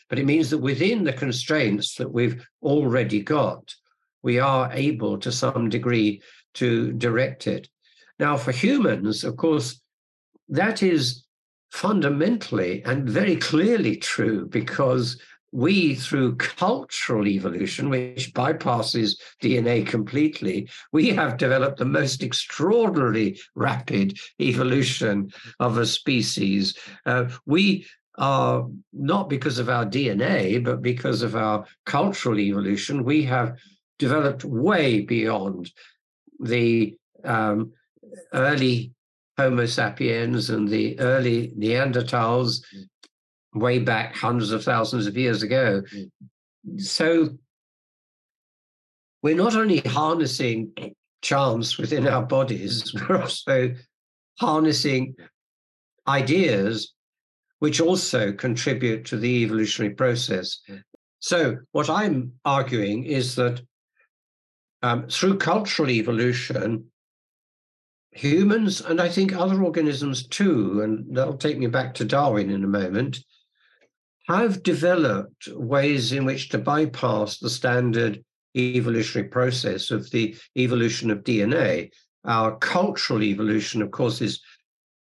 S2: but it means that within the constraints that we've already got, we are able to some degree to direct it. Now, for humans, of course, that is fundamentally and very clearly true because we, through cultural evolution, which bypasses DNA completely, we have developed the most extraordinarily rapid evolution of a species. Uh, we are not because of our DNA, but because of our cultural evolution, we have developed way beyond the um, early Homo sapiens and the early Neanderthals way back hundreds of thousands of years ago. Mm. So we're not only harnessing charms within our bodies, we're also harnessing ideas which also contribute to the evolutionary process. So, what I'm arguing is that um, through cultural evolution, humans, and I think other organisms too, and that'll take me back to Darwin in a moment, have developed ways in which to bypass the standard evolutionary process of the evolution of DNA. Our cultural evolution, of course, is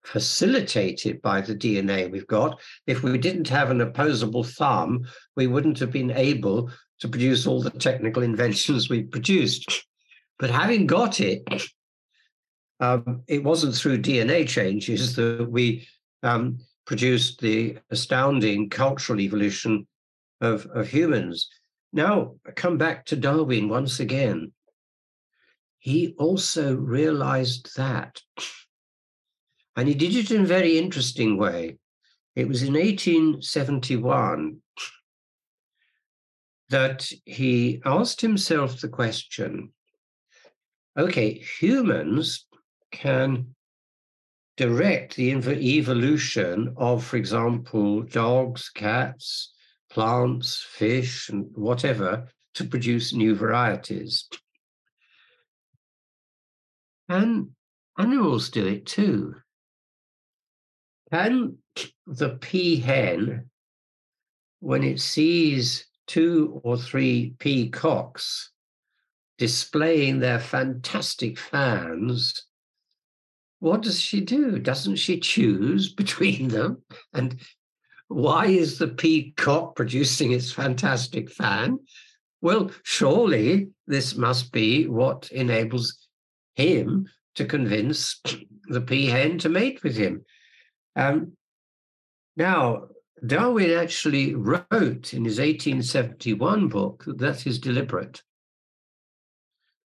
S2: facilitated by the DNA we've got. If we didn't have an opposable thumb, we wouldn't have been able to produce all the technical inventions we've produced. But having got it, um, it wasn't through DNA changes that we um, produced the astounding cultural evolution of, of humans. Now, come back to Darwin once again. He also realized that. And he did it in a very interesting way. It was in 1871 that he asked himself the question okay, humans can direct the evolution of, for example, dogs, cats, plants, fish, and whatever to produce new varieties. And animals do it too. Can the peahen, when it sees two or three peacocks displaying their fantastic fans, what does she do? Doesn't she choose between them? And why is the peacock producing its fantastic fan? Well, surely this must be what enables him to convince the peahen to mate with him. Um, now, Darwin actually wrote in his 1871 book that that is deliberate.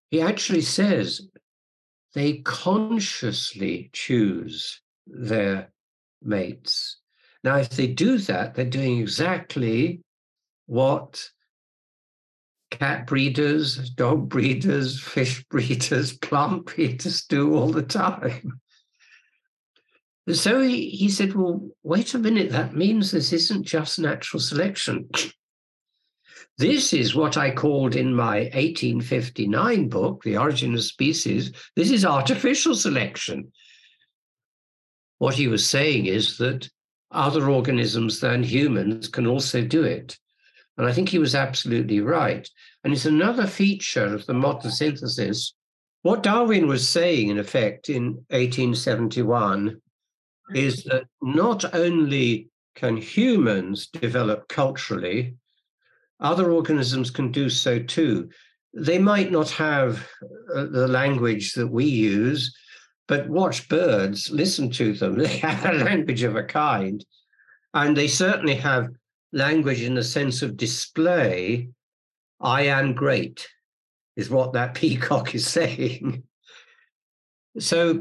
S2: He actually says they consciously choose their mates. Now, if they do that, they're doing exactly what cat breeders, dog breeders, fish breeders, plant breeders do all the time. So he, he said, Well, wait a minute, that means this isn't just natural selection. This is what I called in my 1859 book, The Origin of Species, this is artificial selection. What he was saying is that other organisms than humans can also do it. And I think he was absolutely right. And it's another feature of the modern synthesis. What Darwin was saying, in effect, in 1871 is that not only can humans develop culturally, other organisms can do so too. They might not have uh, the language that we use, but watch birds, listen to them. They have a language of a kind. And they certainly have language in the sense of display. I am great, is what that peacock is saying. So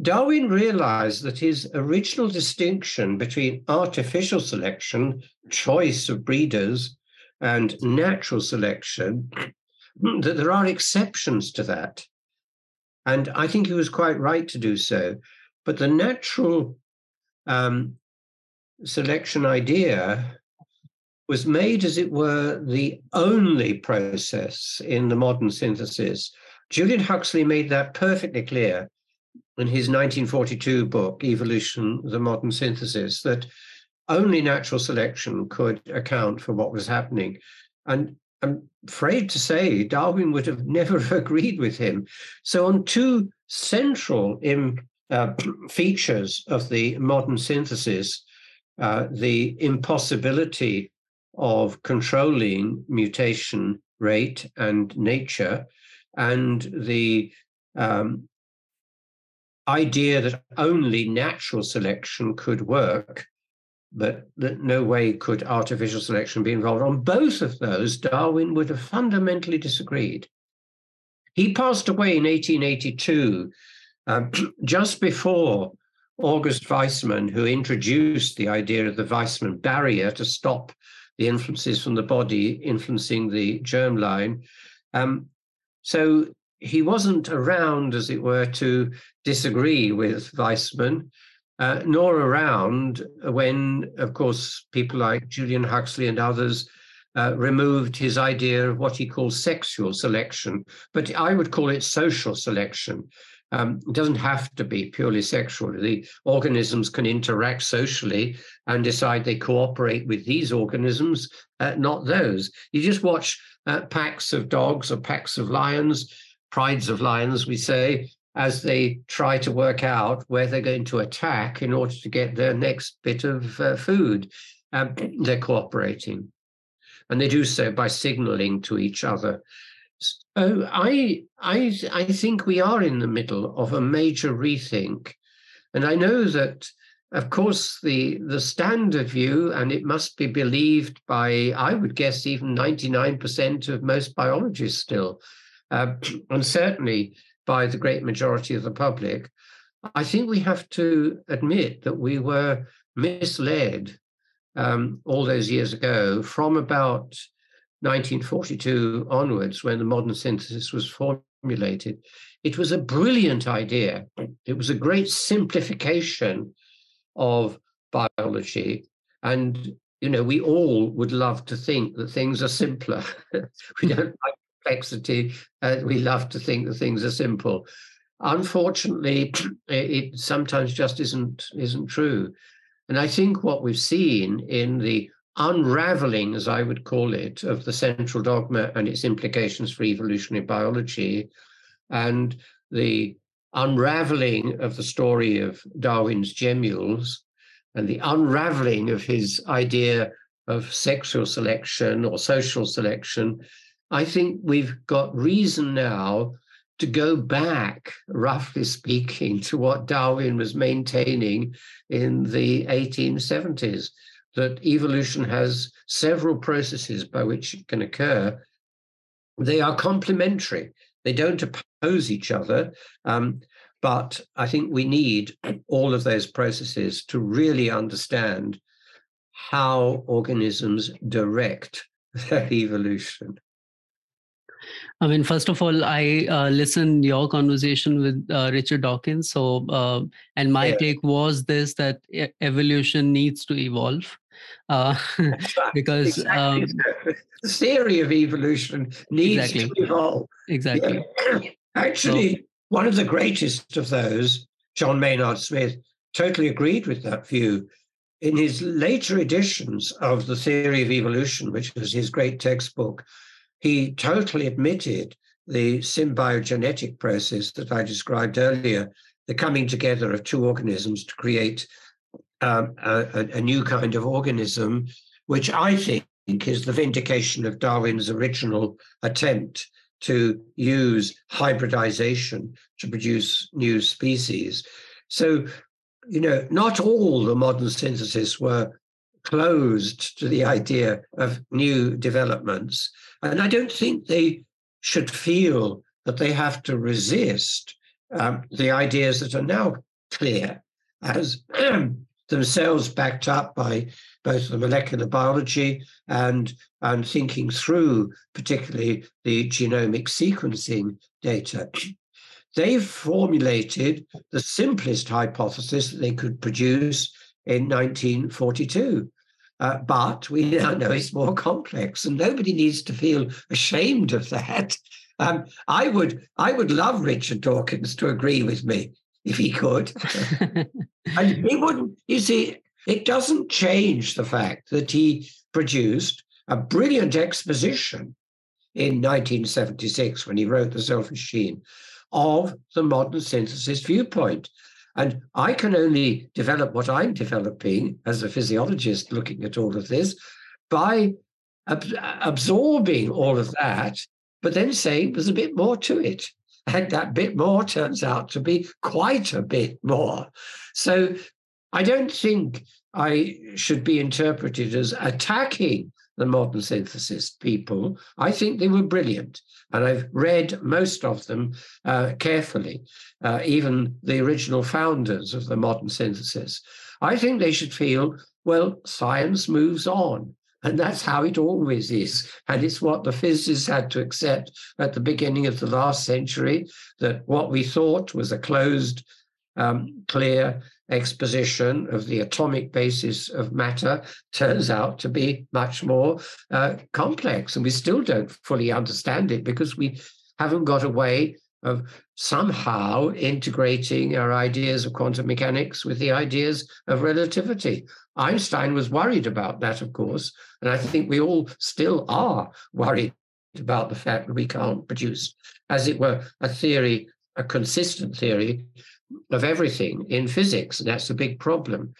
S2: Darwin realized that his original distinction between artificial selection, choice of breeders, and natural selection, that there are exceptions to that. And I think he was quite right to do so. But the natural um, selection idea was made, as it were, the only process in the modern synthesis. Julian Huxley made that perfectly clear in his 1942 book, Evolution, the Modern Synthesis, that only natural selection could account for what was happening. And I'm afraid to say Darwin would have never agreed with him. So, on two central in, uh, features of the modern synthesis, uh, the impossibility of controlling mutation rate and nature, and the um, idea that only natural selection could work, but that no way could artificial selection be involved. On both of those, Darwin would have fundamentally disagreed. He passed away in 1882, um, just before August Weismann, who introduced the idea of the Weismann barrier to stop the influences from the body influencing the germline. Um, so he wasn't around, as it were, to disagree with Weismann. Uh, nor around when, of course, people like Julian Huxley and others uh, removed his idea of what he calls sexual selection, but I would call it social selection. Um, it doesn't have to be purely sexual. The organisms can interact socially and decide they cooperate with these organisms, uh, not those. You just watch uh, packs of dogs or packs of lions, prides of lions, we say, as they try to work out where they're going to attack in order to get their next bit of uh, food. Um, they're cooperating. And they do so by signaling to each other. So I, I, I think we are in the middle of a major rethink. And I know that, of course, the, the standard view, and it must be believed by, I would guess, even 99% of most biologists still, uh, and certainly by the great majority of the public, I think we have to admit that we were misled um, all those years ago from about 1942 onwards, when the modern synthesis was formulated. It was a brilliant idea. It was a great simplification of biology. And, you know, we all would love to think that things are simpler. we don't like complexity. Uh, we love to think that things are simple. Unfortunately, it sometimes just isn't isn't true. And I think what we've seen in the unraveling, as I would call it, of the central dogma and its implications for evolutionary biology, and the unraveling of the story of Darwin's gemmules, and the unraveling of his idea of sexual selection or social selection, I think we've got reason now to go back, roughly speaking, to what Darwin was maintaining in the 1870s that evolution has several processes by which it can occur. They are complementary, they don't oppose each other. Um, but I think we need all of those processes to really understand how organisms direct their evolution.
S1: I mean, first of all, I uh, listened your conversation with uh, Richard Dawkins. So, uh, and my yeah. take was this: that evolution needs to evolve, uh, because
S2: exactly. um, the theory of evolution needs exactly. to evolve.
S1: Exactly.
S2: Yeah. Actually, so, one of the greatest of those, John Maynard Smith, totally agreed with that view. In his later editions of the theory of evolution, which was his great textbook, he totally admitted the symbiogenetic process that I described earlier, the coming together of two organisms to create um, a, a, new kind of organism, which I think is the vindication of Darwin's original attempt to use hybridization to produce new species. So, you know, not all the modern synthesis were closed to the idea of new developments. And I don't think they should feel that they have to resist um, the ideas that are now clear as themselves backed up by both the molecular biology and, and thinking through particularly the genomic sequencing data. They've formulated the simplest hypothesis that they could produce in 1942. Uh, but we now know it's more complex, and nobody needs to feel ashamed of that. Um, I would, I would love Richard Dawkins to agree with me if he could, and he wouldn't. You see, it doesn't change the fact that he produced a brilliant exposition in 1976 when he wrote The Selfish Gene of the modern synthesis viewpoint. And I can only develop what I'm developing as a physiologist looking at all of this by ab- absorbing all of that, but then saying there's a bit more to it. And that bit more turns out to be quite a bit more. So I don't think I should be interpreted as attacking the modern synthesis people. I think they were brilliant. And I've read most of them uh, carefully, uh, even the original founders of the modern synthesis. I think they should feel, well, science moves on. And that's how it always is. And it's what the physicists had to accept at the beginning of the last century that what we thought was a closed, um, clear exposition of the atomic basis of matter turns out to be much more uh, complex. And we still don't fully understand it because we haven't got a way of somehow integrating our ideas of quantum mechanics with the ideas of relativity. Einstein was worried about that, of course, and I think we all still are worried about the fact that we can't produce, as it were, a theory, a consistent theory of everything in physics. And that's a big problem.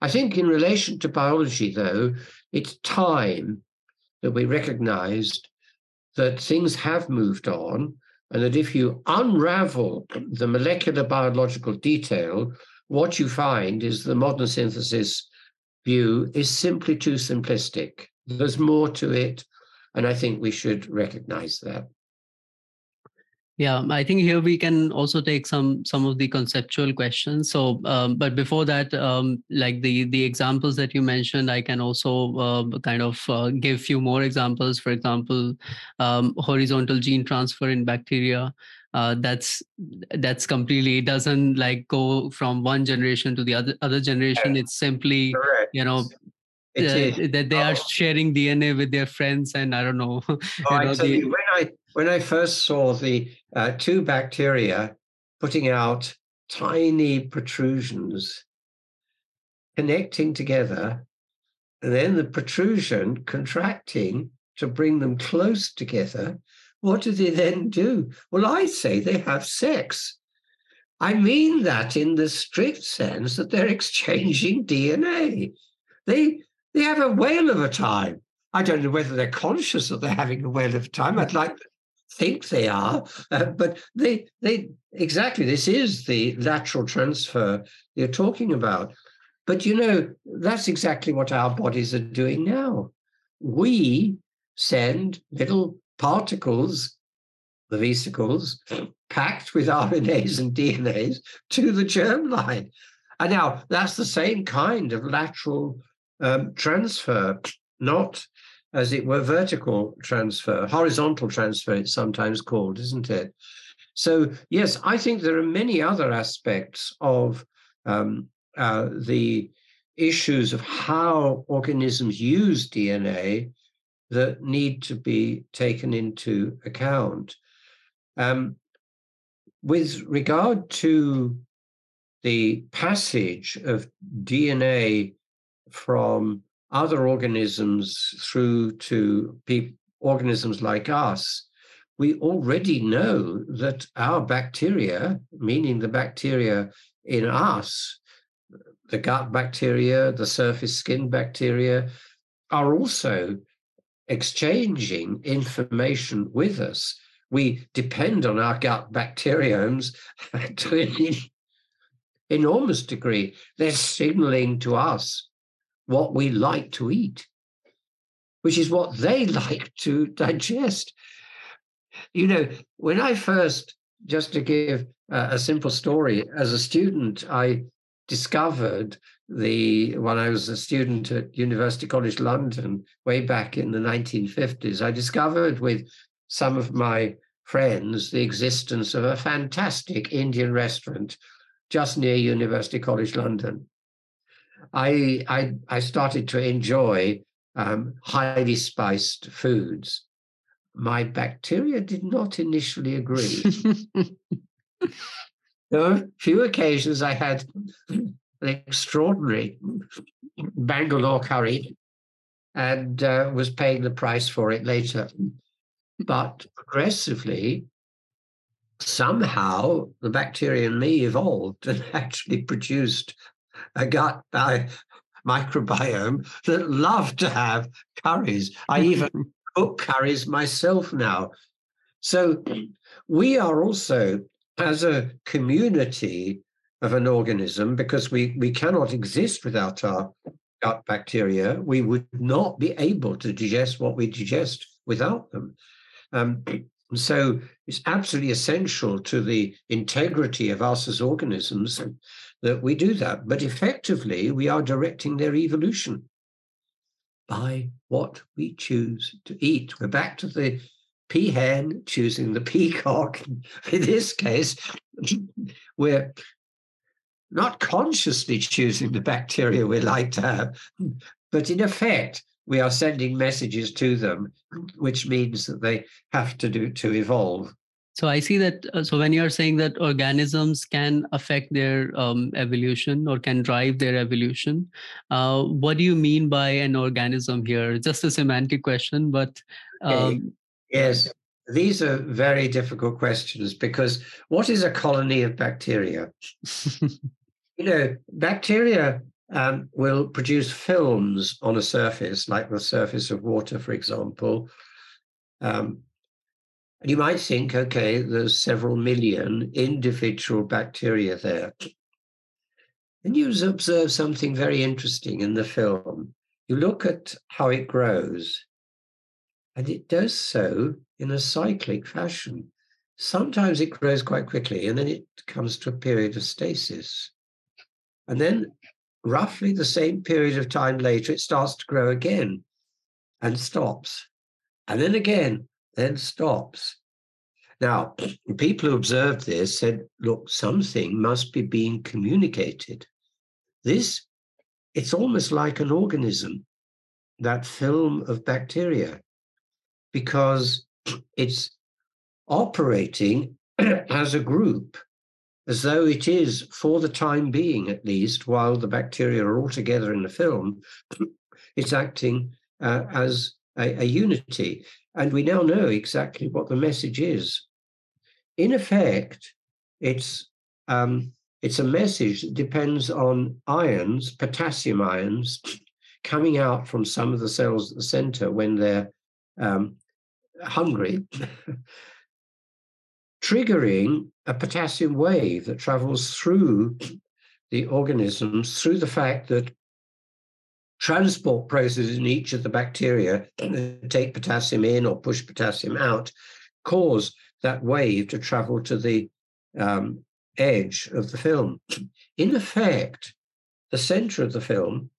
S2: I think in relation to biology, though, it's time that we recognized that things have moved on and that if you unravel the molecular biological detail, what you find is the modern synthesis view is simply too simplistic. There's more to it, and I think we should recognize that.
S1: Yeah, I think here we can also take some some of the conceptual questions. So, um, but before that, um, like the the examples that you mentioned, I can also uh, kind of uh, give few more examples. For example, um, horizontal gene transfer in bacteria. Uh, that's that's completely doesn't like go from one generation to the other other generation. It's simply Correct. you know uh, that they are oh. sharing DNA with their friends, and I don't know.
S2: Oh, the, when I when I first saw the uh, two bacteria putting out tiny protrusions, connecting together, and then the protrusion contracting to bring them close together, what do they then do? Well, I say they have sex. I mean that in the strict sense that they're exchanging DNA. They they have a whale of a time. I don't know whether they're conscious that they're having a whale of a time. I'd like to think they are, uh, but they they exactly this is the lateral transfer you're talking about. But you know that's exactly what our bodies are doing now. We send little particles, the vesicles, packed with RNAs and DNAs to the germline. And now that's the same kind of lateral um, transfer, not as it were vertical transfer, horizontal transfer, it's sometimes called, isn't it? So, yes, I think there are many other aspects of um, uh, the issues of how organisms use DNA that need to be taken into account. Um, with regard to the passage of DNA from other organisms through to pe- organisms like us, we already know that our bacteria, meaning the bacteria in us, the gut bacteria, the surface skin bacteria, are also exchanging information with us. We depend on our gut bacteriomes to an enormous degree. They're signaling to us what we like to eat, which is what they like to digest. You know, when I first, just to give a simple story, as a student, I discovered the when I was a student at University College London way back in the 1950s, I discovered with some of my friends the existence of a fantastic Indian restaurant just near University College London. I I, I started to enjoy um, highly spiced foods. My bacteria did not initially agree. there were a few occasions I had an extraordinary Bangalore curry and uh, was paying the price for it later. But progressively, somehow the bacteria in me evolved and actually produced a gut microbiome that love to have curries. I even cook curries myself now. So we are also, as a community of an organism, because we, we cannot exist without our gut bacteria, we would not be able to digest what we digest without them. Um, so it's absolutely essential to the integrity of us as organisms that we do that. But effectively, we are directing their evolution by what we choose to eat. We're back to the peahen choosing the peacock. In this case, we're not consciously choosing the bacteria we like to have, but in effect, we are sending messages to them, which means that they have to do to evolve.
S1: So I see that. Uh, so when you are saying that organisms can affect their um, evolution or can drive their evolution, uh, what do you mean by an organism here? Just a semantic question, but um,
S2: yes, these are very difficult questions because what is a colony of bacteria? you know, bacteria um, will produce films on a surface, like the surface of water, for example. Um, you might think, okay, there's several million individual bacteria there. And you observe something very interesting in the film. You look at how it grows, and it does so in a cyclic fashion. Sometimes it grows quite quickly, and then it comes to a period of stasis. And then, roughly the same period of time later, it starts to grow again and stops. And then again, then stops. Now, people who observed this said, look, something must be being communicated. This, it's almost like an organism, that film of bacteria, because it's operating as a group, as though it is, for the time being at least, while the bacteria are all together in the film, it's acting uh, as a, a unity. And we now know exactly what the message is. In effect, it's um, it's a message that depends on ions, potassium ions, coming out from some of the cells at the center when they're um, hungry, triggering a potassium wave that travels through the organisms through the fact that transport processes in each of the bacteria that take potassium in or push potassium out cause that wave to travel to the um, edge of the film. In effect, the center of the film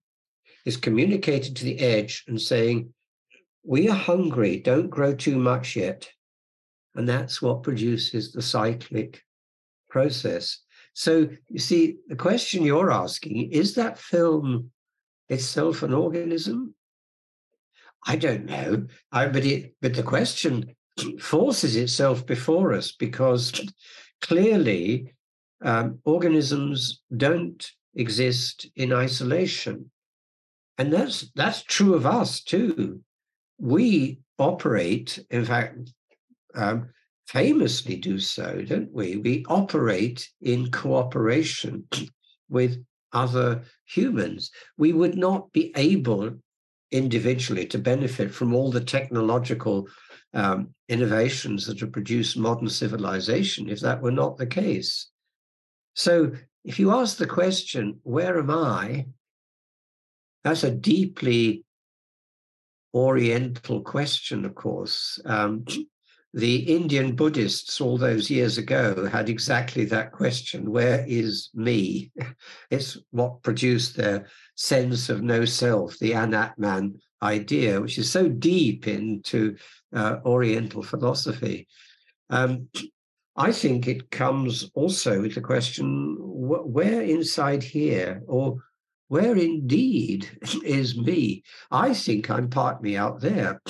S2: is communicated to the edge and saying, we are hungry, don't grow too much yet. And that's what produces the cyclic process. So you see, the question you're asking is that film itself an organism? I don't know. I, but it, but the question forces itself before us because clearly um, organisms don't exist in isolation, and that's that's true of us too we operate, in fact, um, famously do so, don't we? We operate in cooperation with other humans. We would not be able individually to benefit from all the technological um, innovations that have produced modern civilization if that were not the case. So, if you ask the question, where am I? That's a deeply Oriental question, of course. Um, the Indian Buddhists all those years ago had exactly that question where is me? It's what produced their sense of no self, the Anatman idea, which is so deep into uh, Oriental philosophy. Um, I think it comes also with the question wh- where inside here, or where indeed is me? I think I'm part me out there.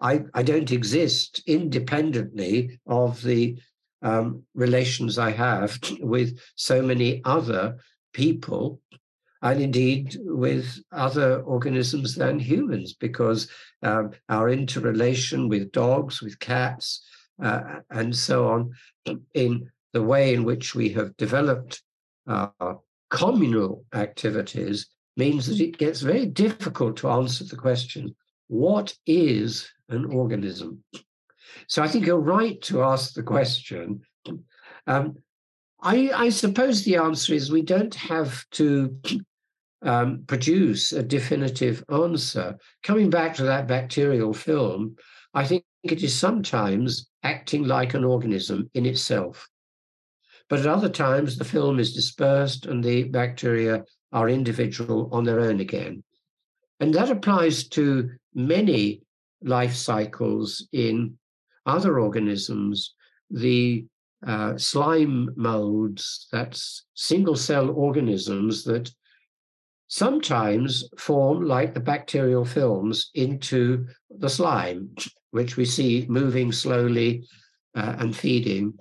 S2: I, I don't exist independently of the um, relations I have with so many other people and indeed with other organisms than humans, because um, our interrelation with dogs, with cats, uh, and so on, in the way in which we have developed uh, communal activities means that it gets very difficult to answer the question what is an organism? So I think you're right to ask the question. Um, I, I, suppose the answer is we don't have to um, produce a definitive answer. Coming back to that bacterial film, I think it is sometimes acting like an organism in itself. But at other times, the film is dispersed and the bacteria are individual on their own again. And that applies to many life cycles in other organisms. The uh, slime molds, that's single cell organisms that sometimes form like the bacterial films into the slime, which we see moving slowly uh, and feeding.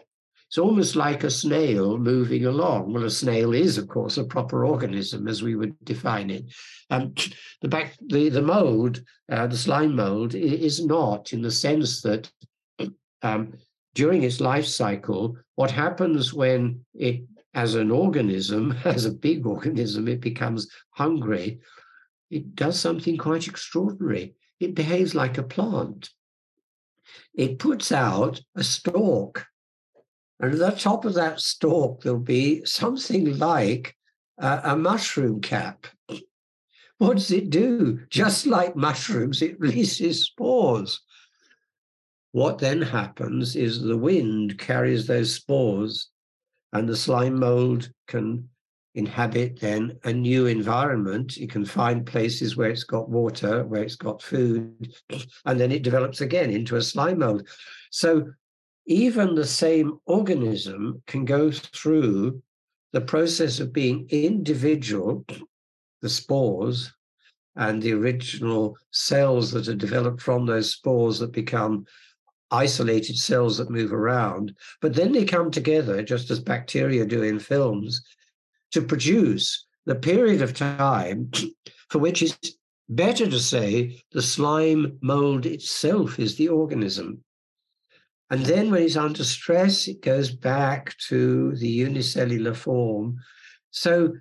S2: It's almost like a snail moving along. Well, a snail is, of course, a proper organism as we would define it. Um, the, back, the, the mold, uh, the slime mold, is not in the sense that um, during its life cycle, what happens when it, as an organism, as a big organism, it becomes hungry, it does something quite extraordinary. It behaves like a plant. It puts out a stalk, and at the top of that stalk, there'll be something like a, a mushroom cap. What does it do? Just like mushrooms, it releases spores. What then happens is the wind carries those spores, and the slime mold can inhabit then a new environment. It can find places where it's got water, where it's got food, and then it develops again into a slime mold. So even the same organism can go through the process of being individual, the spores, and the original cells that are developed from those spores that become isolated cells that move around, but then they come together, just as bacteria do in films, to produce the period of time for which it's better to say the slime mold itself is the organism. And then when it's under stress, it goes back to the unicellular form. So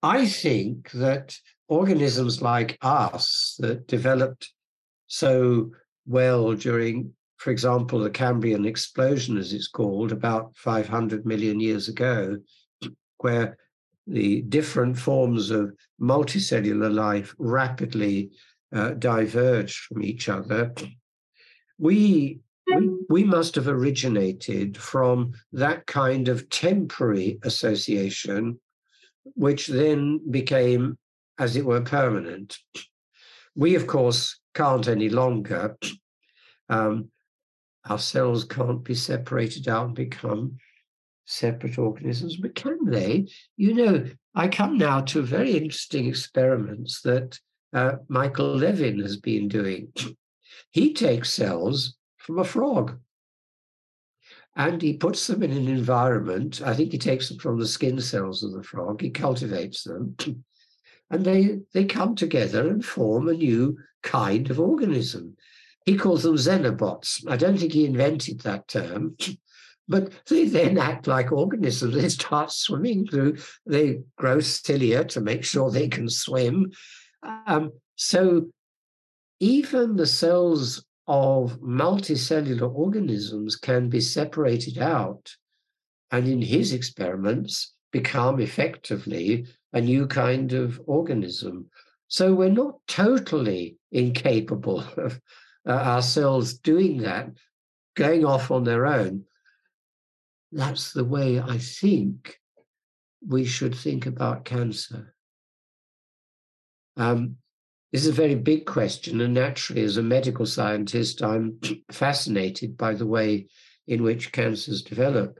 S2: I think that organisms like us that developed so well during for example, the Cambrian explosion, as it's called, about 500 million years ago, where the different forms of multicellular life rapidly uh, diverged from each other. We, we, we must have originated from that kind of temporary association, which then became, as it were, permanent. We, of course, can't any longer. Um, our cells can't be separated out and become separate organisms, but can they? You know, I come now to very interesting experiments that uh, Michael Levin has been doing. He takes cells from a frog and he puts them in an environment. I think he takes them from the skin cells of the frog, he cultivates them, and they, they come together and form a new kind of organism. He calls them xenobots. I don't think he invented that term, but they then act like organisms. They start swimming through, they grow cilia to make sure they can swim. Um, so even the cells of multicellular organisms can be separated out and in his experiments become effectively a new kind of organism. So we're not totally incapable of uh, ourselves doing that, going off on their own, that's the way I think we should think about cancer. Um, this is a very big question, and naturally, as a medical scientist, I'm fascinated by the way in which cancers develop.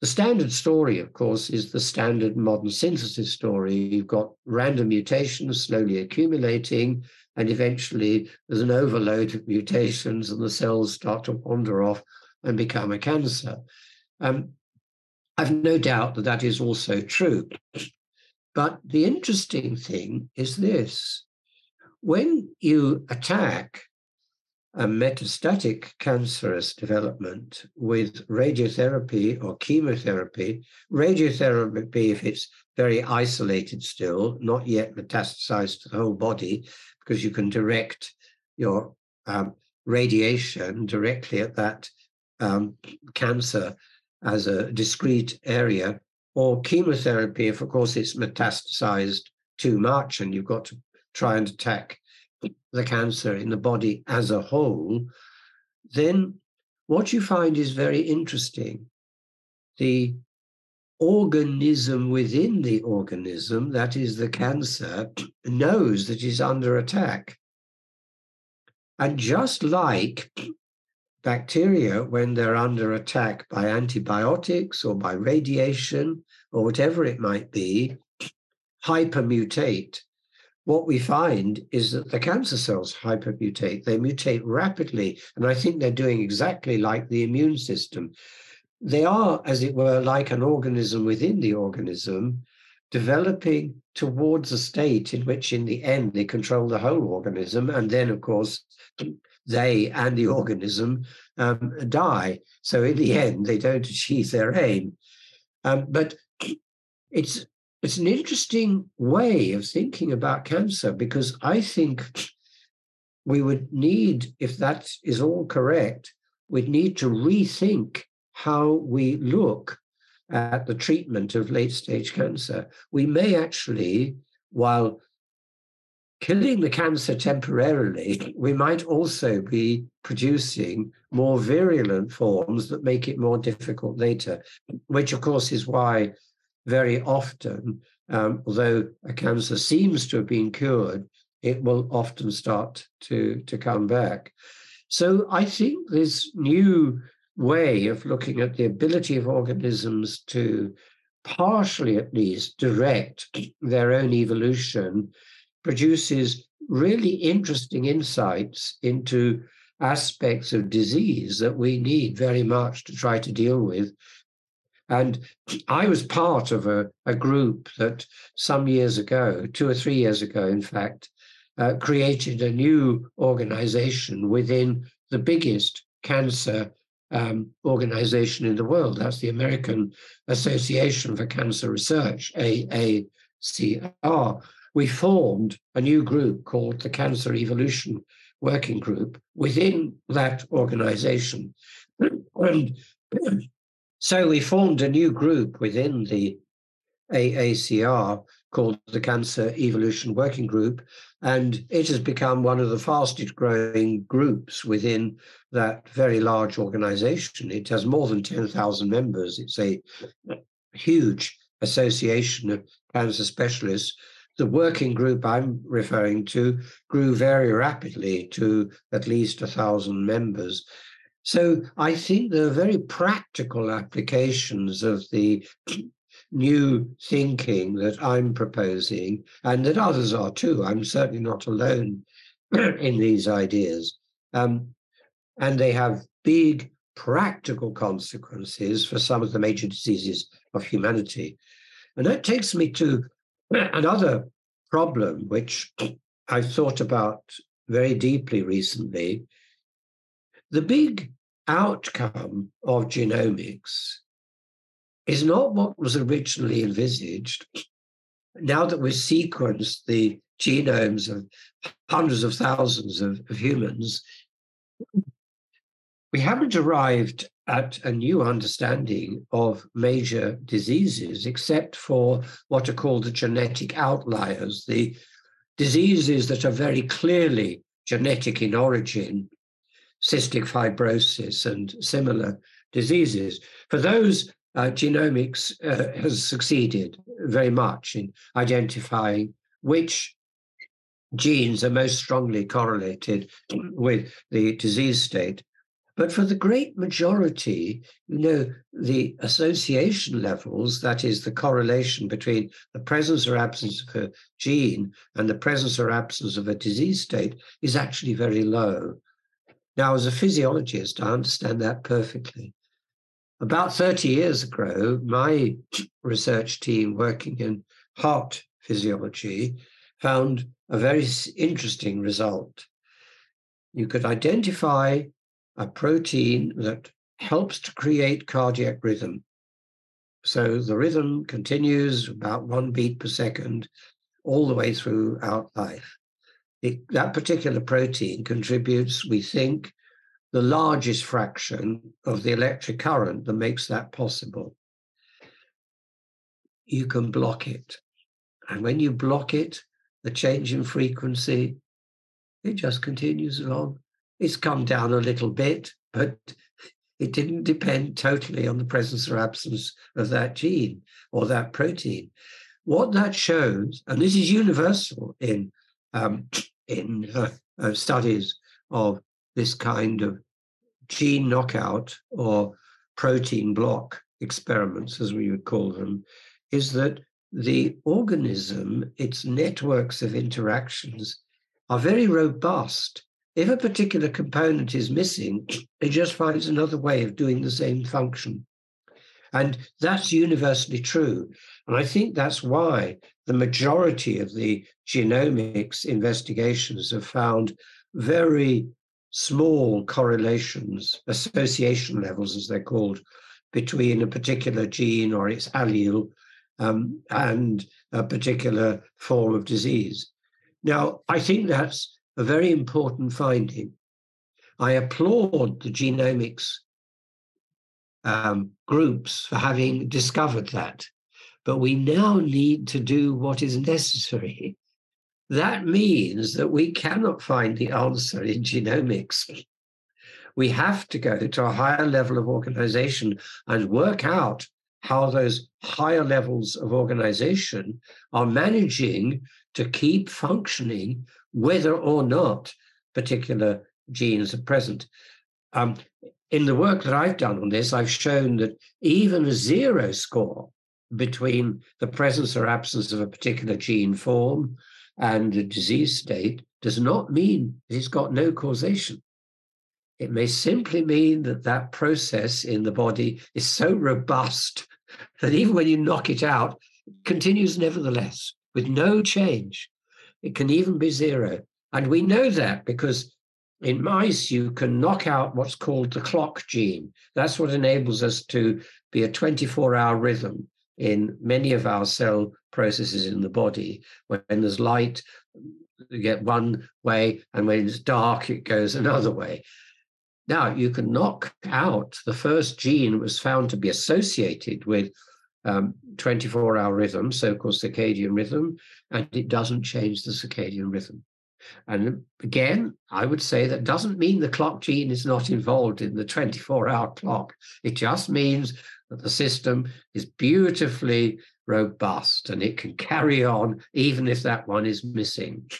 S2: The standard story, of course, is the standard modern synthesis story. You've got random mutations slowly accumulating, and eventually there's an overload of mutations and the cells start to wander off and become a cancer. Um, I've no doubt that that is also true. But the interesting thing is this when you attack a metastatic cancerous development with radiotherapy or chemotherapy, radiotherapy, if it's very isolated still, not yet metastasized to the whole body, because you can direct your um, radiation directly at that um, cancer as a discrete area, or chemotherapy, if of course it's metastasized too much and you've got to try and attack the cancer in the body as a whole, then what you find is very interesting. The organism within the organism, that is the cancer, knows that it's under attack. And just like bacteria, when they're under attack by antibiotics or by radiation or whatever it might be, hypermutate. What we find is that the cancer cells hypermutate. They mutate rapidly. And I think they're doing exactly like the immune system. They are, as it were, like an organism within the organism, developing towards a state in which, in the end, they control the whole organism. And then, of course, they and the organism um, die. So, in the end, they don't achieve their aim. Um, but it's it's an interesting way of thinking about cancer because I think we would need, if that is all correct, we'd need to rethink how we look at the treatment of late stage cancer. We may actually, while killing the cancer temporarily, we might also be producing more virulent forms that make it more difficult later, which, of course, is why very often, um, although a cancer seems to have been cured, it will often start to, to come back. So I think this new way of looking at the ability of organisms to partially at least direct their own evolution produces really interesting insights into aspects of disease that we need very much to try to deal with and I was part of a, a group that some years ago, two or three years ago, in fact, uh, created a new organization within the biggest cancer um, organization in the world. That's the American Association for Cancer Research, AACR. We formed a new group called the Cancer Evolution Working Group within that organization. And so we formed a new group within the AACR called the Cancer Evolution Working Group, and it has become one of the fastest growing groups within that very large organization. It has more than 10,000 members. It's a huge association of cancer specialists. The working group I'm referring to grew very rapidly to at least a thousand members. So I think there are very practical applications of the new thinking that I'm proposing, and that others are too. I'm certainly not alone in these ideas. Um, and they have big practical consequences for some of the major diseases of humanity. And that takes me to another problem, which I've thought about very deeply recently, the big outcome of genomics is not what was originally envisaged. Now that we've sequenced the genomes of hundreds of thousands of, of humans, we haven't arrived at a new understanding of major diseases, except for what are called the genetic outliers, the diseases that are very clearly genetic in origin cystic fibrosis and similar diseases. For those, uh, genomics uh, has succeeded very much in identifying which genes are most strongly correlated with the disease state. But for the great majority, you know, the association levels, that is the correlation between the presence or absence of a gene and the presence or absence of a disease state, is actually very low. Now, as a physiologist, I understand that perfectly. About 30 years ago, my research team working in heart physiology found a very interesting result. You could identify a protein that helps to create cardiac rhythm. So the rhythm continues about one beat per second all the way throughout life it, that particular protein contributes, we think, the largest fraction of the electric current that makes that possible. You can block it. And when you block it, the change in frequency, it just continues along. It's come down a little bit, but it didn't depend totally on the presence or absence of that gene or that protein. What that shows, and this is universal in um, in uh, studies of this kind of gene knockout or protein block experiments, as we would call them, is that the organism, its networks of interactions, are very robust. If a particular component is missing, it just finds another way of doing the same function. And that's universally true. And I think that's why the majority of the genomics investigations have found very small correlations, association levels, as they're called, between a particular gene or its allele um, and a particular form of disease. Now, I think that's a very important finding. I applaud the genomics um, groups for having discovered that, but we now need to do what is necessary. That means that we cannot find the answer in genomics. We have to go to a higher level of organization and work out how those higher levels of organization are managing to keep functioning whether or not particular genes are present. Um, in the work that I've done on this, I've shown that even a zero score between the presence or absence of a particular gene form and a disease state does not mean it's got no causation. It may simply mean that that process in the body is so robust that even when you knock it out, it continues nevertheless with no change. It can even be zero. And we know that because in mice, you can knock out what's called the clock gene. That's what enables us to be a 24 hour rhythm in many of our cell processes in the body. When there's light, you get one way, and when it's dark, it goes another way. Now, you can knock out the first gene that was found to be associated with um, 24 hour rhythm, so called circadian rhythm, and it doesn't change the circadian rhythm. And again, I would say that doesn't mean the clock gene is not involved in the 24 hour clock. It just means that the system is beautifully robust and it can carry on even if that one is missing.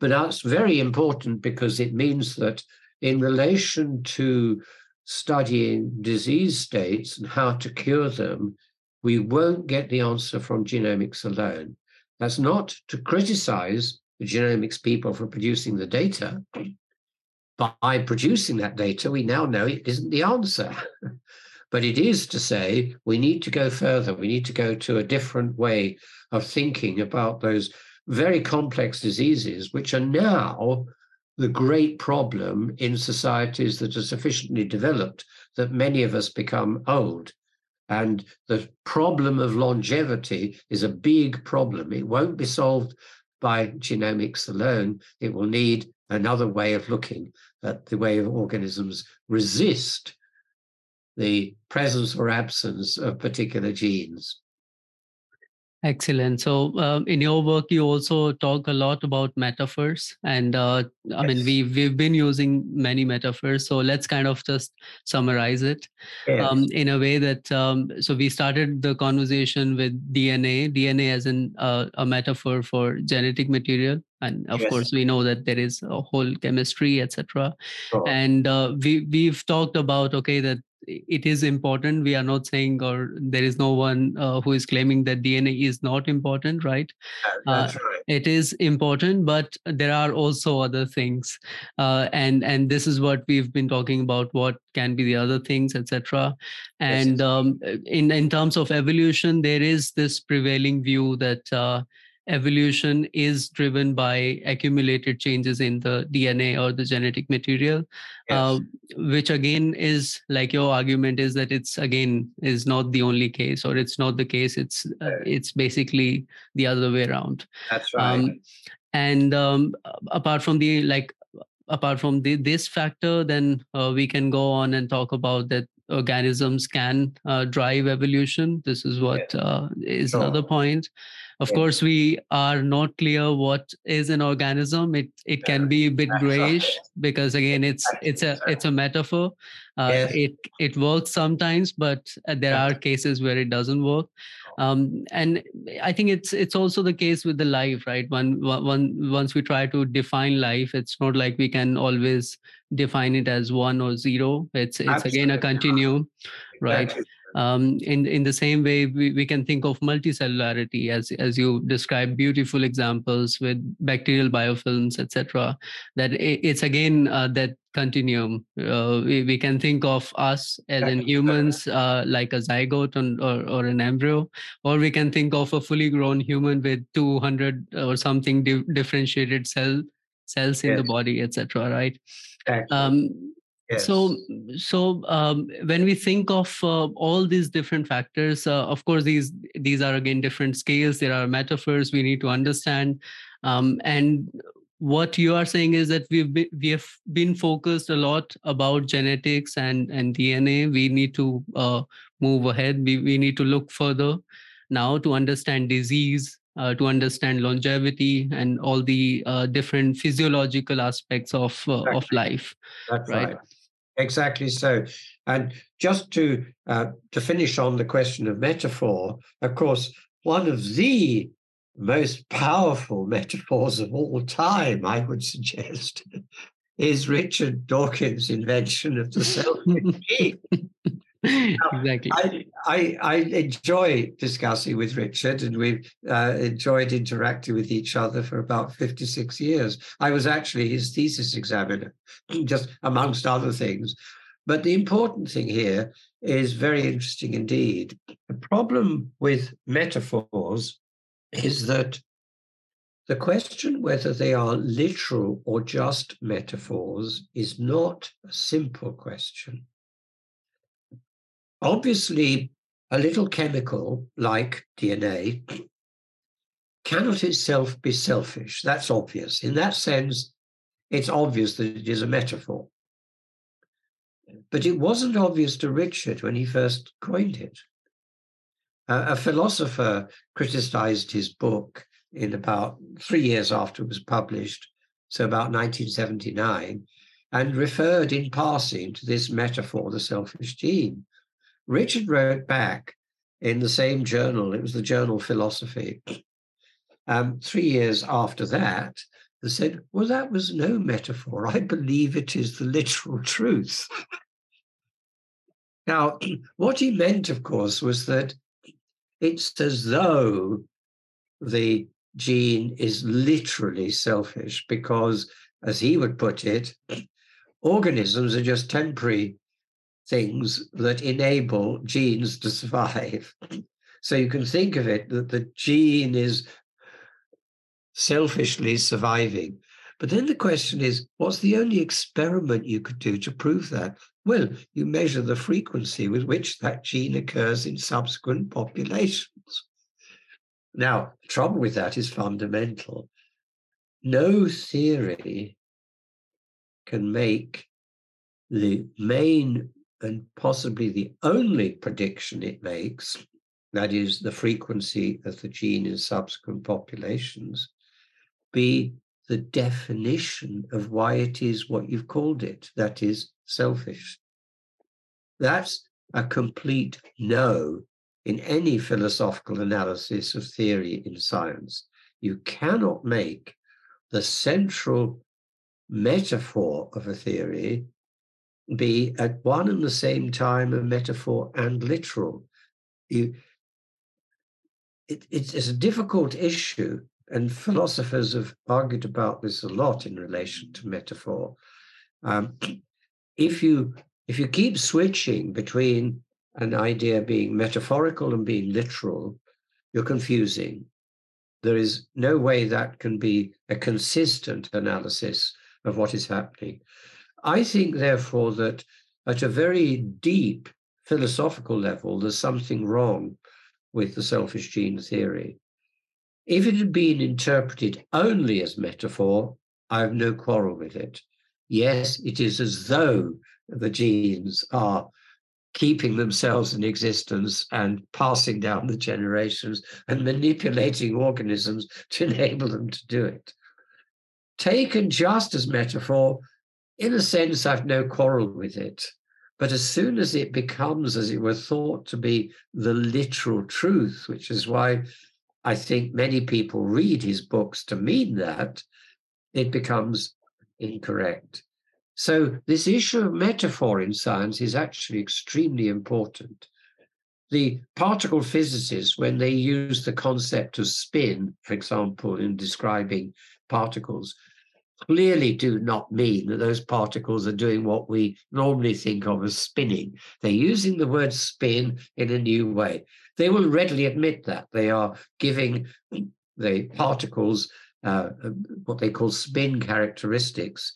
S2: But that's very important because it means that in relation to studying disease states and how to cure them, we won't get the answer from genomics alone. That's not to criticize the genomics people for producing the data. By producing that data, we now know it isn't the answer. but it is to say we need to go further. We need to go to a different way of thinking about those very complex diseases, which are now the great problem in societies that are sufficiently developed that many of us become old. And the problem of longevity is a big problem. It won't be solved by genomics alone. It will need another way of looking at the way organisms resist the presence or absence of particular genes.
S1: Excellent. So, um, in your work, you also talk a lot about metaphors, and uh, I yes. mean, we've we've been using many metaphors. So let's kind of just summarize it yes. um, in a way that. Um, so we started the conversation with DNA. DNA as in uh, a metaphor for genetic material, and of yes. course we know that there is a whole chemistry, etc. And uh, we we've talked about okay that it is important we are not saying or there is no one uh, who is claiming that dna is not important right,
S2: uh, right.
S1: it is important but there are also other things uh, and and this is what we've been talking about what can be the other things etc and yes, um, in in terms of evolution there is this prevailing view that uh, evolution is driven by accumulated changes in the DNA or the genetic material, yes. uh, which again is like your argument is that it's again is not the only case or it's not the case. It's uh, it's basically the other way around.
S2: That's right. Um,
S1: and um, apart from the like apart from the, this factor, then uh, we can go on and talk about that organisms can uh, drive evolution. This is what uh, is sure. another point of course we are not clear what is an organism. It it can be a bit grayish because again it's it's a it's a metaphor. Uh, yes. it it works sometimes but uh, there are cases where it doesn't work. Um, and i think it's it's also the case with the life right? When, when once we try to define life it's not like we can always define it as one or zero. It's it's Absolutely. again a continuum, right? Um, in in the same way, we, we can think of multicellularity as as you describe beautiful examples with bacterial biofilms, etc. That it's again uh, that continuum. Uh, we, we can think of us as in humans uh, like a zygote on, or, or an embryo, or we can think of a fully grown human with 200 or something di- differentiated cell cells in yes. the body, etc. Right?
S2: Um,
S1: Yes. So, so um, when we think of uh, all these different factors, uh, of course, these these are again different scales. There are metaphors we need to understand, um, and what you are saying is that we've been, we have been focused a lot about genetics and and DNA. We need to uh, move ahead. We we need to look further now to understand disease, uh, to understand longevity and all the uh, different physiological aspects of uh, exactly. of life.
S2: That's right. right. Exactly so. And just to uh, to finish on the question of metaphor, of course, one of the most powerful metaphors of all time, I would suggest, is Richard Dawkins' invention of the self
S1: exactly.
S2: I, I, I, enjoy discussing with Richard, and we've uh, enjoyed interacting with each other for about 56 years. I was actually his thesis examiner, just amongst other things. But the important thing here is very interesting indeed. The problem with metaphors is that the question whether they are literal or just metaphors is not a simple question. Obviously, a little chemical like DNA cannot itself be selfish. That's obvious. In that sense, it's obvious that it is a metaphor. But it wasn't obvious to Richard when he first coined it. Uh, a philosopher criticized his book in about three years after it was published, so about 1979, and referred in passing to this metaphor, the selfish gene. Richard wrote back in the same journal, it was the journal Philosophy, um, three years after that, and said, Well, that was no metaphor. I believe it is the literal truth. now, what he meant, of course, was that it's as though the gene is literally selfish because, as he would put it, organisms are just temporary things that enable genes to survive. So you can think of it that the gene is selfishly surviving. But then the question is, what's the only experiment you could do to prove that? Well, you measure the frequency with which that gene occurs in subsequent populations. Now, the trouble with that is fundamental. No theory can make the main and possibly the only prediction it makes, that is, the frequency of the gene in subsequent populations, be the definition of why it is what you've called it, that is, selfish. That's a complete no in any philosophical analysis of theory in science. You cannot make the central metaphor of a theory be at one and the same time a metaphor and literal. You, it, it's, a difficult issue, and philosophers have argued about this a lot in relation to metaphor. Um, if you if you keep switching between an idea being metaphorical and being literal, you're confusing. There is no way that can be a consistent analysis of what is happening. I think, therefore, that at a very deep philosophical level, there's something wrong with the selfish gene theory. If it had been interpreted only as metaphor, I have no quarrel with it. Yes, it is as though the genes are keeping themselves in existence and passing down the generations and manipulating organisms to enable them to do it. Taken just as metaphor, in a sense, I've no quarrel with it. But as soon as it becomes, as it were, thought to be the literal truth, which is why I think many people read his books to mean that, it becomes incorrect. So this issue of metaphor in science is actually extremely important. The particle physicists, when they use the concept of spin, for example, in describing particles, clearly do not mean that those particles are doing what we normally think of as spinning. They're using the word spin in a new way. They will readily admit that. They are giving the particles uh, what they call spin characteristics.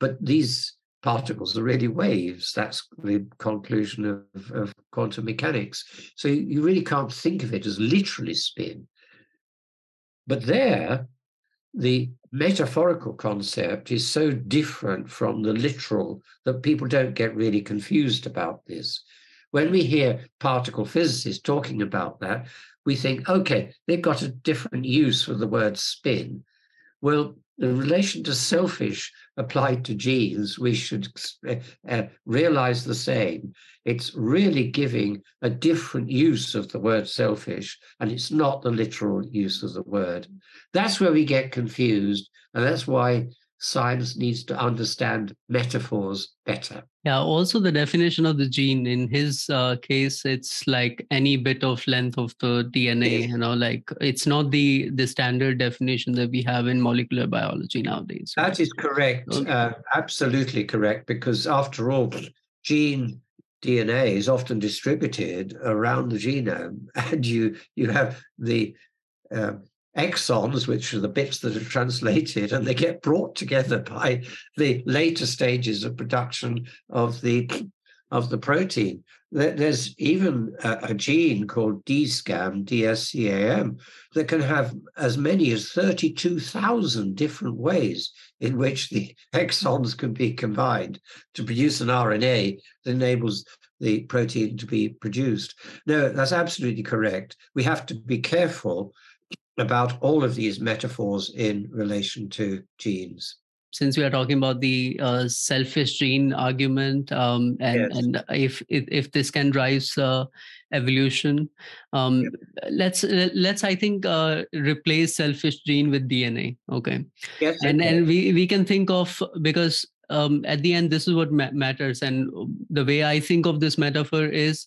S2: But these particles are really waves. That's the conclusion of, of quantum mechanics. So you really can't think of it as literally spin. But there, the metaphorical concept is so different from the literal that people don't get really confused about this. When we hear particle physicists talking about that, we think, okay, they've got a different use for the word spin. Well, the relation to selfish applied to genes, we should uh, realize the same. It's really giving a different use of the word selfish, and it's not the literal use of the word. That's where we get confused, and that's why science needs to understand metaphors better.
S1: Yeah, also the definition of the gene in his uh, case, it's like any bit of length of the DNA, you know, like it's not the the standard definition that we have in molecular biology nowadays.
S2: Right? That is correct, uh, absolutely correct, because after all, gene DNA is often distributed around the genome, and you you have the uh, exons, which are the bits that are translated, and they get brought together by the later stages of production of the of the protein. There's even a, a gene called DSCAM, DSCAM, that can have as many as 32,000 different ways in which the exons can be combined to produce an RNA that enables the protein to be produced. No, that's absolutely correct. We have to be careful about all of these metaphors in relation to genes
S1: since we are talking about the uh, selfish gene argument um, and, yes. and if, if, if this can drive uh, evolution um, yep. let's let's i think uh, replace selfish gene with dna okay
S2: yes
S1: and okay. and we we can think of because um, at the end this is what ma- matters and the way i think of this metaphor is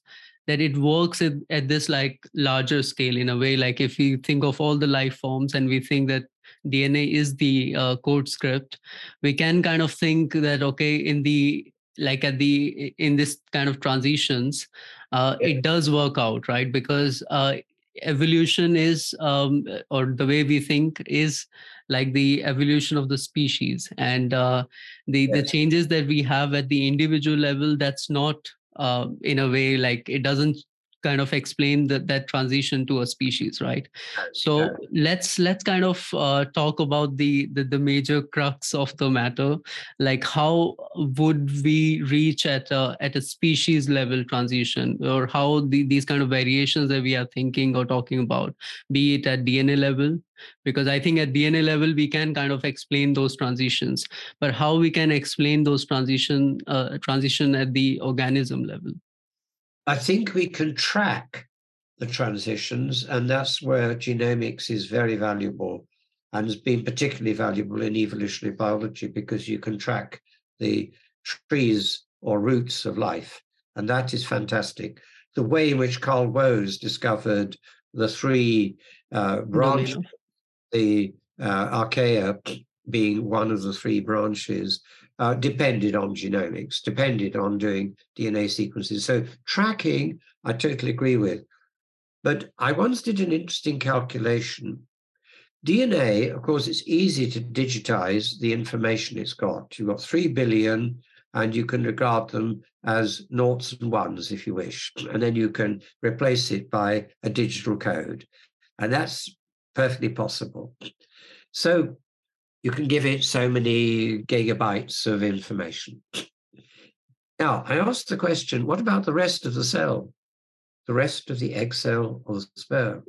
S1: that it works at, at this like larger scale in a way like if we think of all the life forms and we think that dna is the uh, code script we can kind of think that okay in the like at the in this kind of transitions uh, yeah. it does work out right because uh, evolution is um, or the way we think is like the evolution of the species and uh, the yes. the changes that we have at the individual level that's not uh, in a way like it doesn't kind of explain that that transition to a species right? So yeah. let's let's kind of uh, talk about the, the, the major crux of the matter. Like how would we reach at a at a species level transition or how the, these kind of variations that we are thinking or talking about be it at dna level? Because i think at dna level we can kind of explain those transitions but how we can explain those transition uh, transition at the organism level
S2: I think we can track the transitions, and that's where genomics is very valuable and has been particularly valuable in evolutionary biology because you can track the trees or roots of life. And that is fantastic. The way in which Carl Woese discovered the three uh, branches, the uh, archaea being one of the three branches, uh, depended on genomics, depended on doing DNA sequences. So tracking, I totally agree with. But I once did an interesting calculation. DNA, of course, it's easy to digitize the information it's got. You've got 3 billion, and you can regard them as noughts and ones if you wish. And then you can replace it by a digital code. And that's perfectly possible. So you can give it so many gigabytes of information. Now, I asked the question what about the rest of the cell, the rest of the egg cell or the sperm?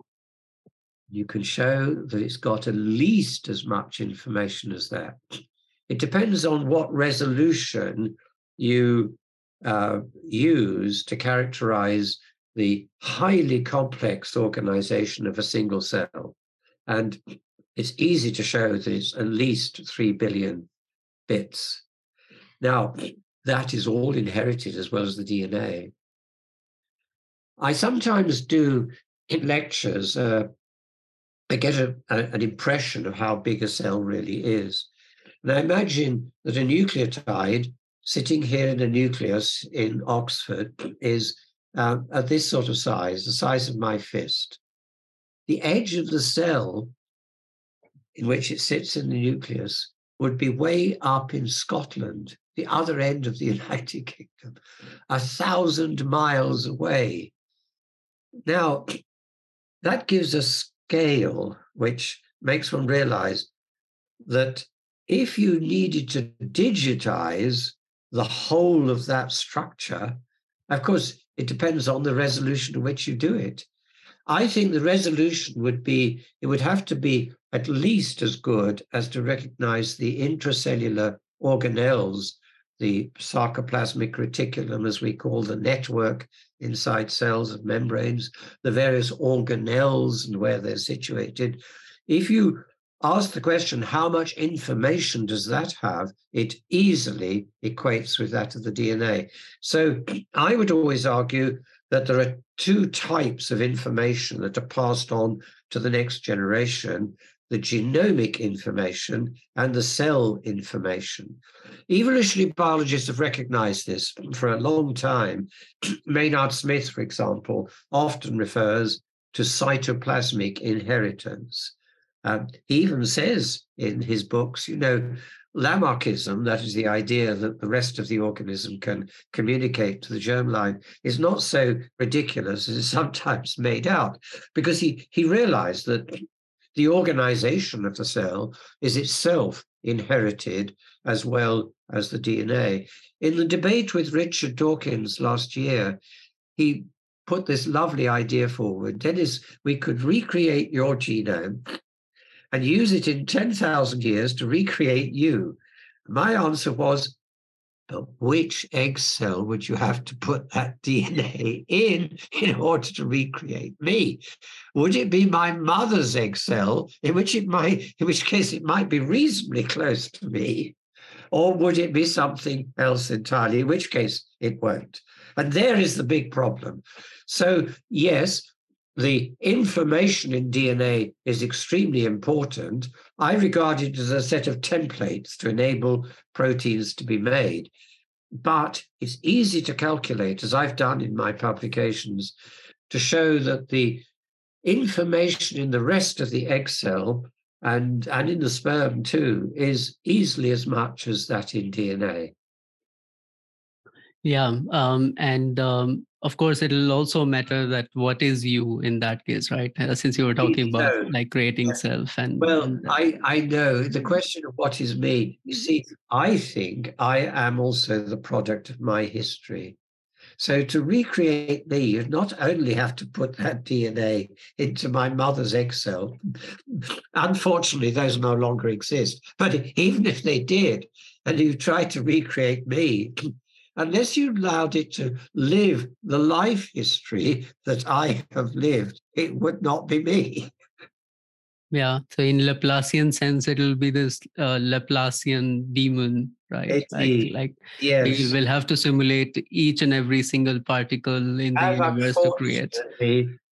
S2: You can show that it's got at least as much information as that. It depends on what resolution you uh, use to characterize the highly complex organization of a single cell. And it's easy to show that it's at least 3 billion bits. Now, that is all inherited as well as the DNA. I sometimes do in lectures, uh, I get a, a, an impression of how big a cell really is. And I imagine that a nucleotide sitting here in a nucleus in Oxford is uh, at this sort of size, the size of my fist. The edge of the cell in which it sits in the nucleus would be way up in Scotland, the other end of the United Kingdom, a thousand miles away. Now, that gives a scale which makes one realize that if you needed to digitize the whole of that structure, of course, it depends on the resolution to which you do it. I think the resolution would be, it would have to be at least as good as to recognize the intracellular organelles, the sarcoplasmic reticulum, as we call the network inside cells and membranes, the various organelles and where they're situated. If you ask the question, how much information does that have? It easily equates with that of the DNA. So I would always argue that there are two types of information that are passed on to the next generation the genomic information and the cell information. Evolutionary biologists have recognized this for a long time. Maynard Smith, for example, often refers to cytoplasmic inheritance. Um, he even says in his books, you know, Lamarckism, that is the idea that the rest of the organism can communicate to the germline, is not so ridiculous as it's sometimes made out, because he, he realized that the organization of the cell is itself inherited as well as the DNA. In the debate with Richard Dawkins last year, he put this lovely idea forward. Denis, we could recreate your genome and use it in 10,000 years to recreate you. My answer was, but which egg cell would you have to put that DNA in in order to recreate me? Would it be my mother's egg cell, in which it might, in which case it might be reasonably close to me, or would it be something else entirely, in which case it won't? And there is the big problem. So, yes, the information in DNA is extremely important. I regard it as a set of templates to enable proteins to be made. But it's easy to calculate, as I've done in my publications, to show that the information in the rest of the egg cell and, and in the sperm too is easily as much as that in DNA.
S1: Yeah, um, and um, of course it'll also matter that what is you in that case right? Uh, since you were talking about like creating yeah. self and
S2: well
S1: and,
S2: i i know the question of what is me. You see i think i am also the product of my history. So to recreate me you not only have to put that dna into my mother's egg cell unfortunately those no longer exist but even if they did and you try to recreate me unless you allowed it to live the life history that I have lived, it would not be me.
S1: Yeah. So in Laplacian sense, it'll be this uh, Laplacian demon, right?
S2: Like, like yes.
S1: we will have to simulate each and every single particle in the universe to create.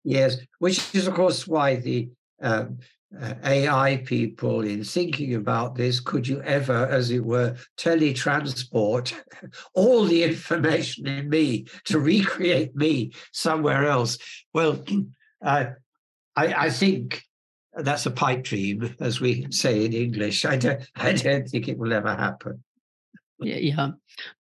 S2: Yes, which is of course why the um, uh, AI people in thinking about this, could you ever, as it were, teletransport all the information in me to recreate me somewhere else? Well, uh, I, I, think that's a pipe dream, as we say in English. I don't, I don't think it will ever happen
S1: yeah, yeah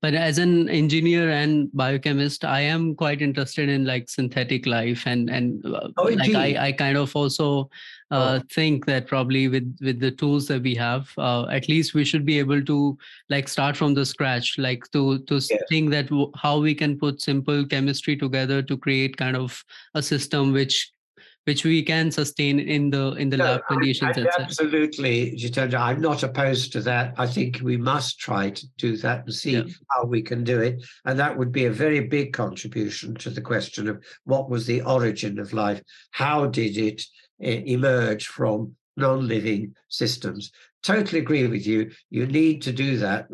S1: but as an engineer and biochemist i am quite interested in like synthetic life and and uh, oh, like I, I kind of also uh, oh. think that probably with with the tools that we have uh, at least we should be able to like start from the scratch like to to think that w- how we can put simple chemistry together to create kind of a system which which we can sustain in the in the no, lab conditions. I,
S2: I absolutely, Jitendra. I'm not opposed to that. I think we must try to do that and see yeah. how we can do it, and that would be a very big contribution to the question of what was the origin of life. How did it emerge from non-living systems? Totally agree with you. You need to do that.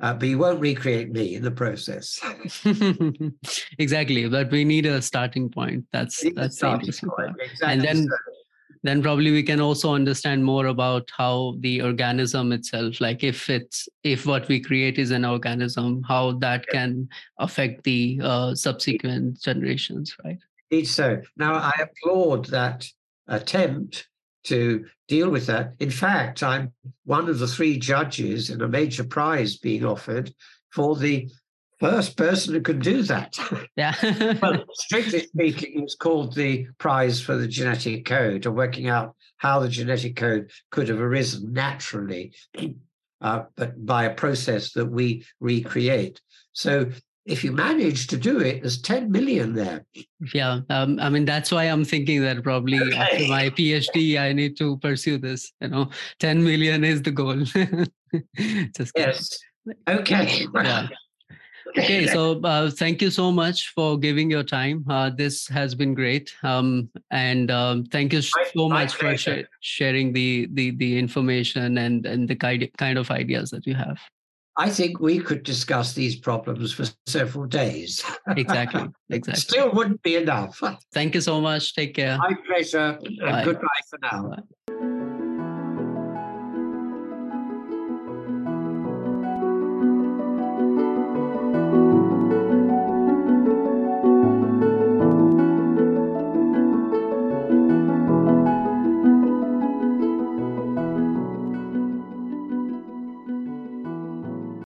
S2: uh, but you won't recreate me in the process.
S1: exactly, but we need a starting point. That's that's
S2: starting point. Exactly.
S1: And then. So then probably we can also understand more about how the organism itself like if it's if what we create is an organism how that can affect the uh, subsequent generations right
S2: Indeed so now i applaud that attempt to deal with that in fact i'm one of the three judges in a major prize being offered for the first person who could do that.
S1: Yeah.
S2: well, strictly speaking, it's called the Prize for the Genetic Code, or working out how the genetic code could have arisen naturally, uh, but by a process that we recreate. So if you manage to do it, there's 10 million there.
S1: Yeah. Um, I mean, that's why I'm thinking that probably okay. after my PhD, I need to pursue this. You know, 10 million is the goal.
S2: Just yes. Okay.
S1: Yeah okay so uh, thank you so much for giving your time uh, this has been great um, and um, thank you so much for sh- sharing the, the the information and and the kind kind of ideas that you have
S2: I think we could discuss these problems for several days.
S1: exactly. Exactly.
S2: Still wouldn't be enough.
S1: Thank you so much. Take care.
S2: My pleasure. Goodbye for now. Bye.